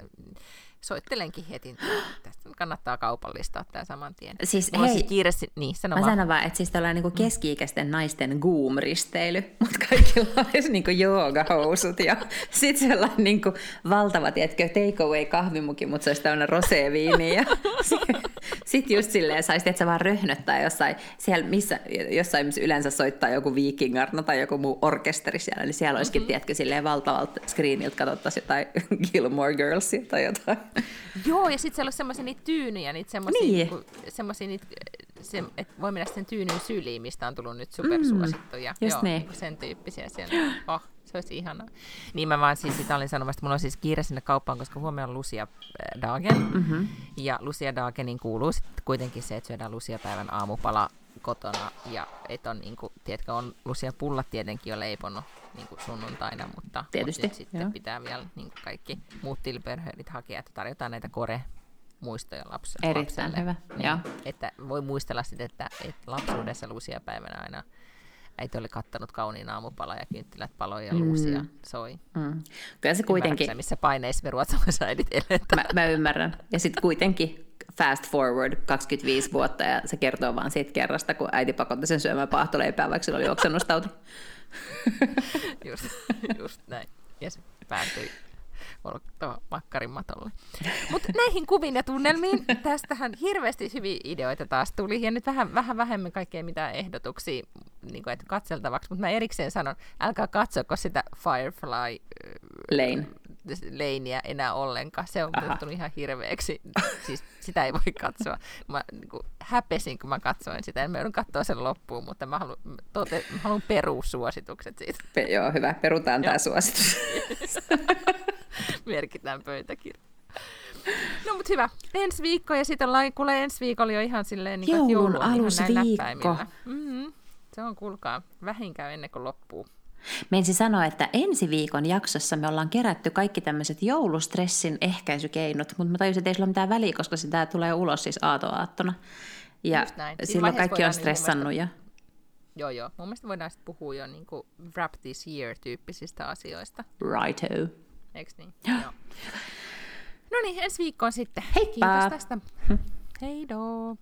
soittelenkin heti. Tästä kannattaa kaupallistaa tämä saman tien. Siis, Mulla hei, siis kiire, niin, sano Mä vaan. sanon vaan, että siis tällainen niin keski-ikäisten naisten goom-risteily, mutta kaikilla olisi niin joogahousut ja sitten sellainen niin kuin valtava, tiedätkö, takeaway kahvimuki, mutta se olisi täynnä roseviiniä. Sitten sit just silleen saisi, että sä vaan röhnöttää jossain, siellä missä, jossain missä yleensä soittaa joku viikingarna tai joku muu orkesteri siellä, niin siellä olisikin, mm-hmm. tiedätkö, silleen valtavalta screeniltä katsottaisiin jotain Gilmore Girlsia tai jotain. Joo, ja sitten siellä olisi semmoisia niitä tyynyjä, niitä semmoisia, Niin. niinku, semmosia niitä, se, että voi mennä sen tyynyn syliin, mistä on tullut nyt supersuosittuja. just Joo, niin. niinku sen tyyppisiä siellä. Oh, se olisi ihanaa. Niin mä vaan siis sitä olin sanomassa, että mulla on siis kiire sinne kauppaan, koska huomenna on Lucia äh, Dagen. Mm-hmm. Ja Lucia Dagenin kuuluu sitten kuitenkin se, että syödään Lucia-päivän aamupala kotona. Ja et on, niin kuin, tiedätkö, on Lucia pullat tietenkin jo leiponut niin kuin sunnuntaina, mutta, Tietysti, mutta nyt sitten joo. pitää vielä niin kuin kaikki muut tilperhöörit hakea, että tarjotaan näitä kore muistoja lapsi, Erittäin lapselle. hyvä, Niin, joo. että voi muistella sitten, että, että lapsuudessa Lucia päivänä aina äiti oli kattanut kauniin aamupala ja kynttilät paloi ja luusia soi. Mm. Kyllä se kuitenkin, sä, missä paineissa me ruotsalaisäidit eletään? mä, mä ymmärrän. Ja sitten kuitenkin fast forward 25 vuotta ja se kertoo vaan siitä kerrasta, kun äiti pakotti sen syömään paahtoleipää, vaikka sillä oli oksennustauti. just, just näin. Ja se päätyi tuohon makkarin matolle. Mutta näihin kuviin ja tunnelmiin, tästähän hirveästi hyviä ideoita taas tuli, ja nyt vähän, vähän vähemmän kaikkea mitään ehdotuksia niin kuin, että katseltavaksi, mutta mä erikseen sanon, älkää katsoko sitä Firefly Lane. leiniä enää ollenkaan. Se on Aha. muuttunut ihan hirveäksi. Siis sitä ei voi katsoa. Mä niin kuin, häpesin, kun mä katsoin sitä. En mä joudun katsoa sen loppuun, mutta mä haluan, tote, mä haluan perusuositukset siitä. Pe- joo, hyvä. Perutaan tämä suositus. Merkitään pöytäkirja. No mutta hyvä. Ensi viikko ja sitten ollaan, kuule ensi viikolla jo ihan silleen niin Joulun joulu alusviikko. Mm-hmm. Se on, kuulkaa, vähinkään ennen kuin loppuu. Meinsi sanoa, että ensi viikon jaksossa me ollaan kerätty kaikki tämmöiset joulustressin ehkäisykeinot, mutta mä tajusin, että ei sillä ole mitään väliä, koska sitä tulee ulos siis aatoaattona. Ja silloin kaikki on stressannut jo. Joo, joo. Mun mielestä voidaan sitten puhua jo niin kuin wrap this year-tyyppisistä asioista. Righto. Eikö niin? Joo. No niin, ensi viikkoon sitten. Heippa! Kiitos tästä. Heidoo!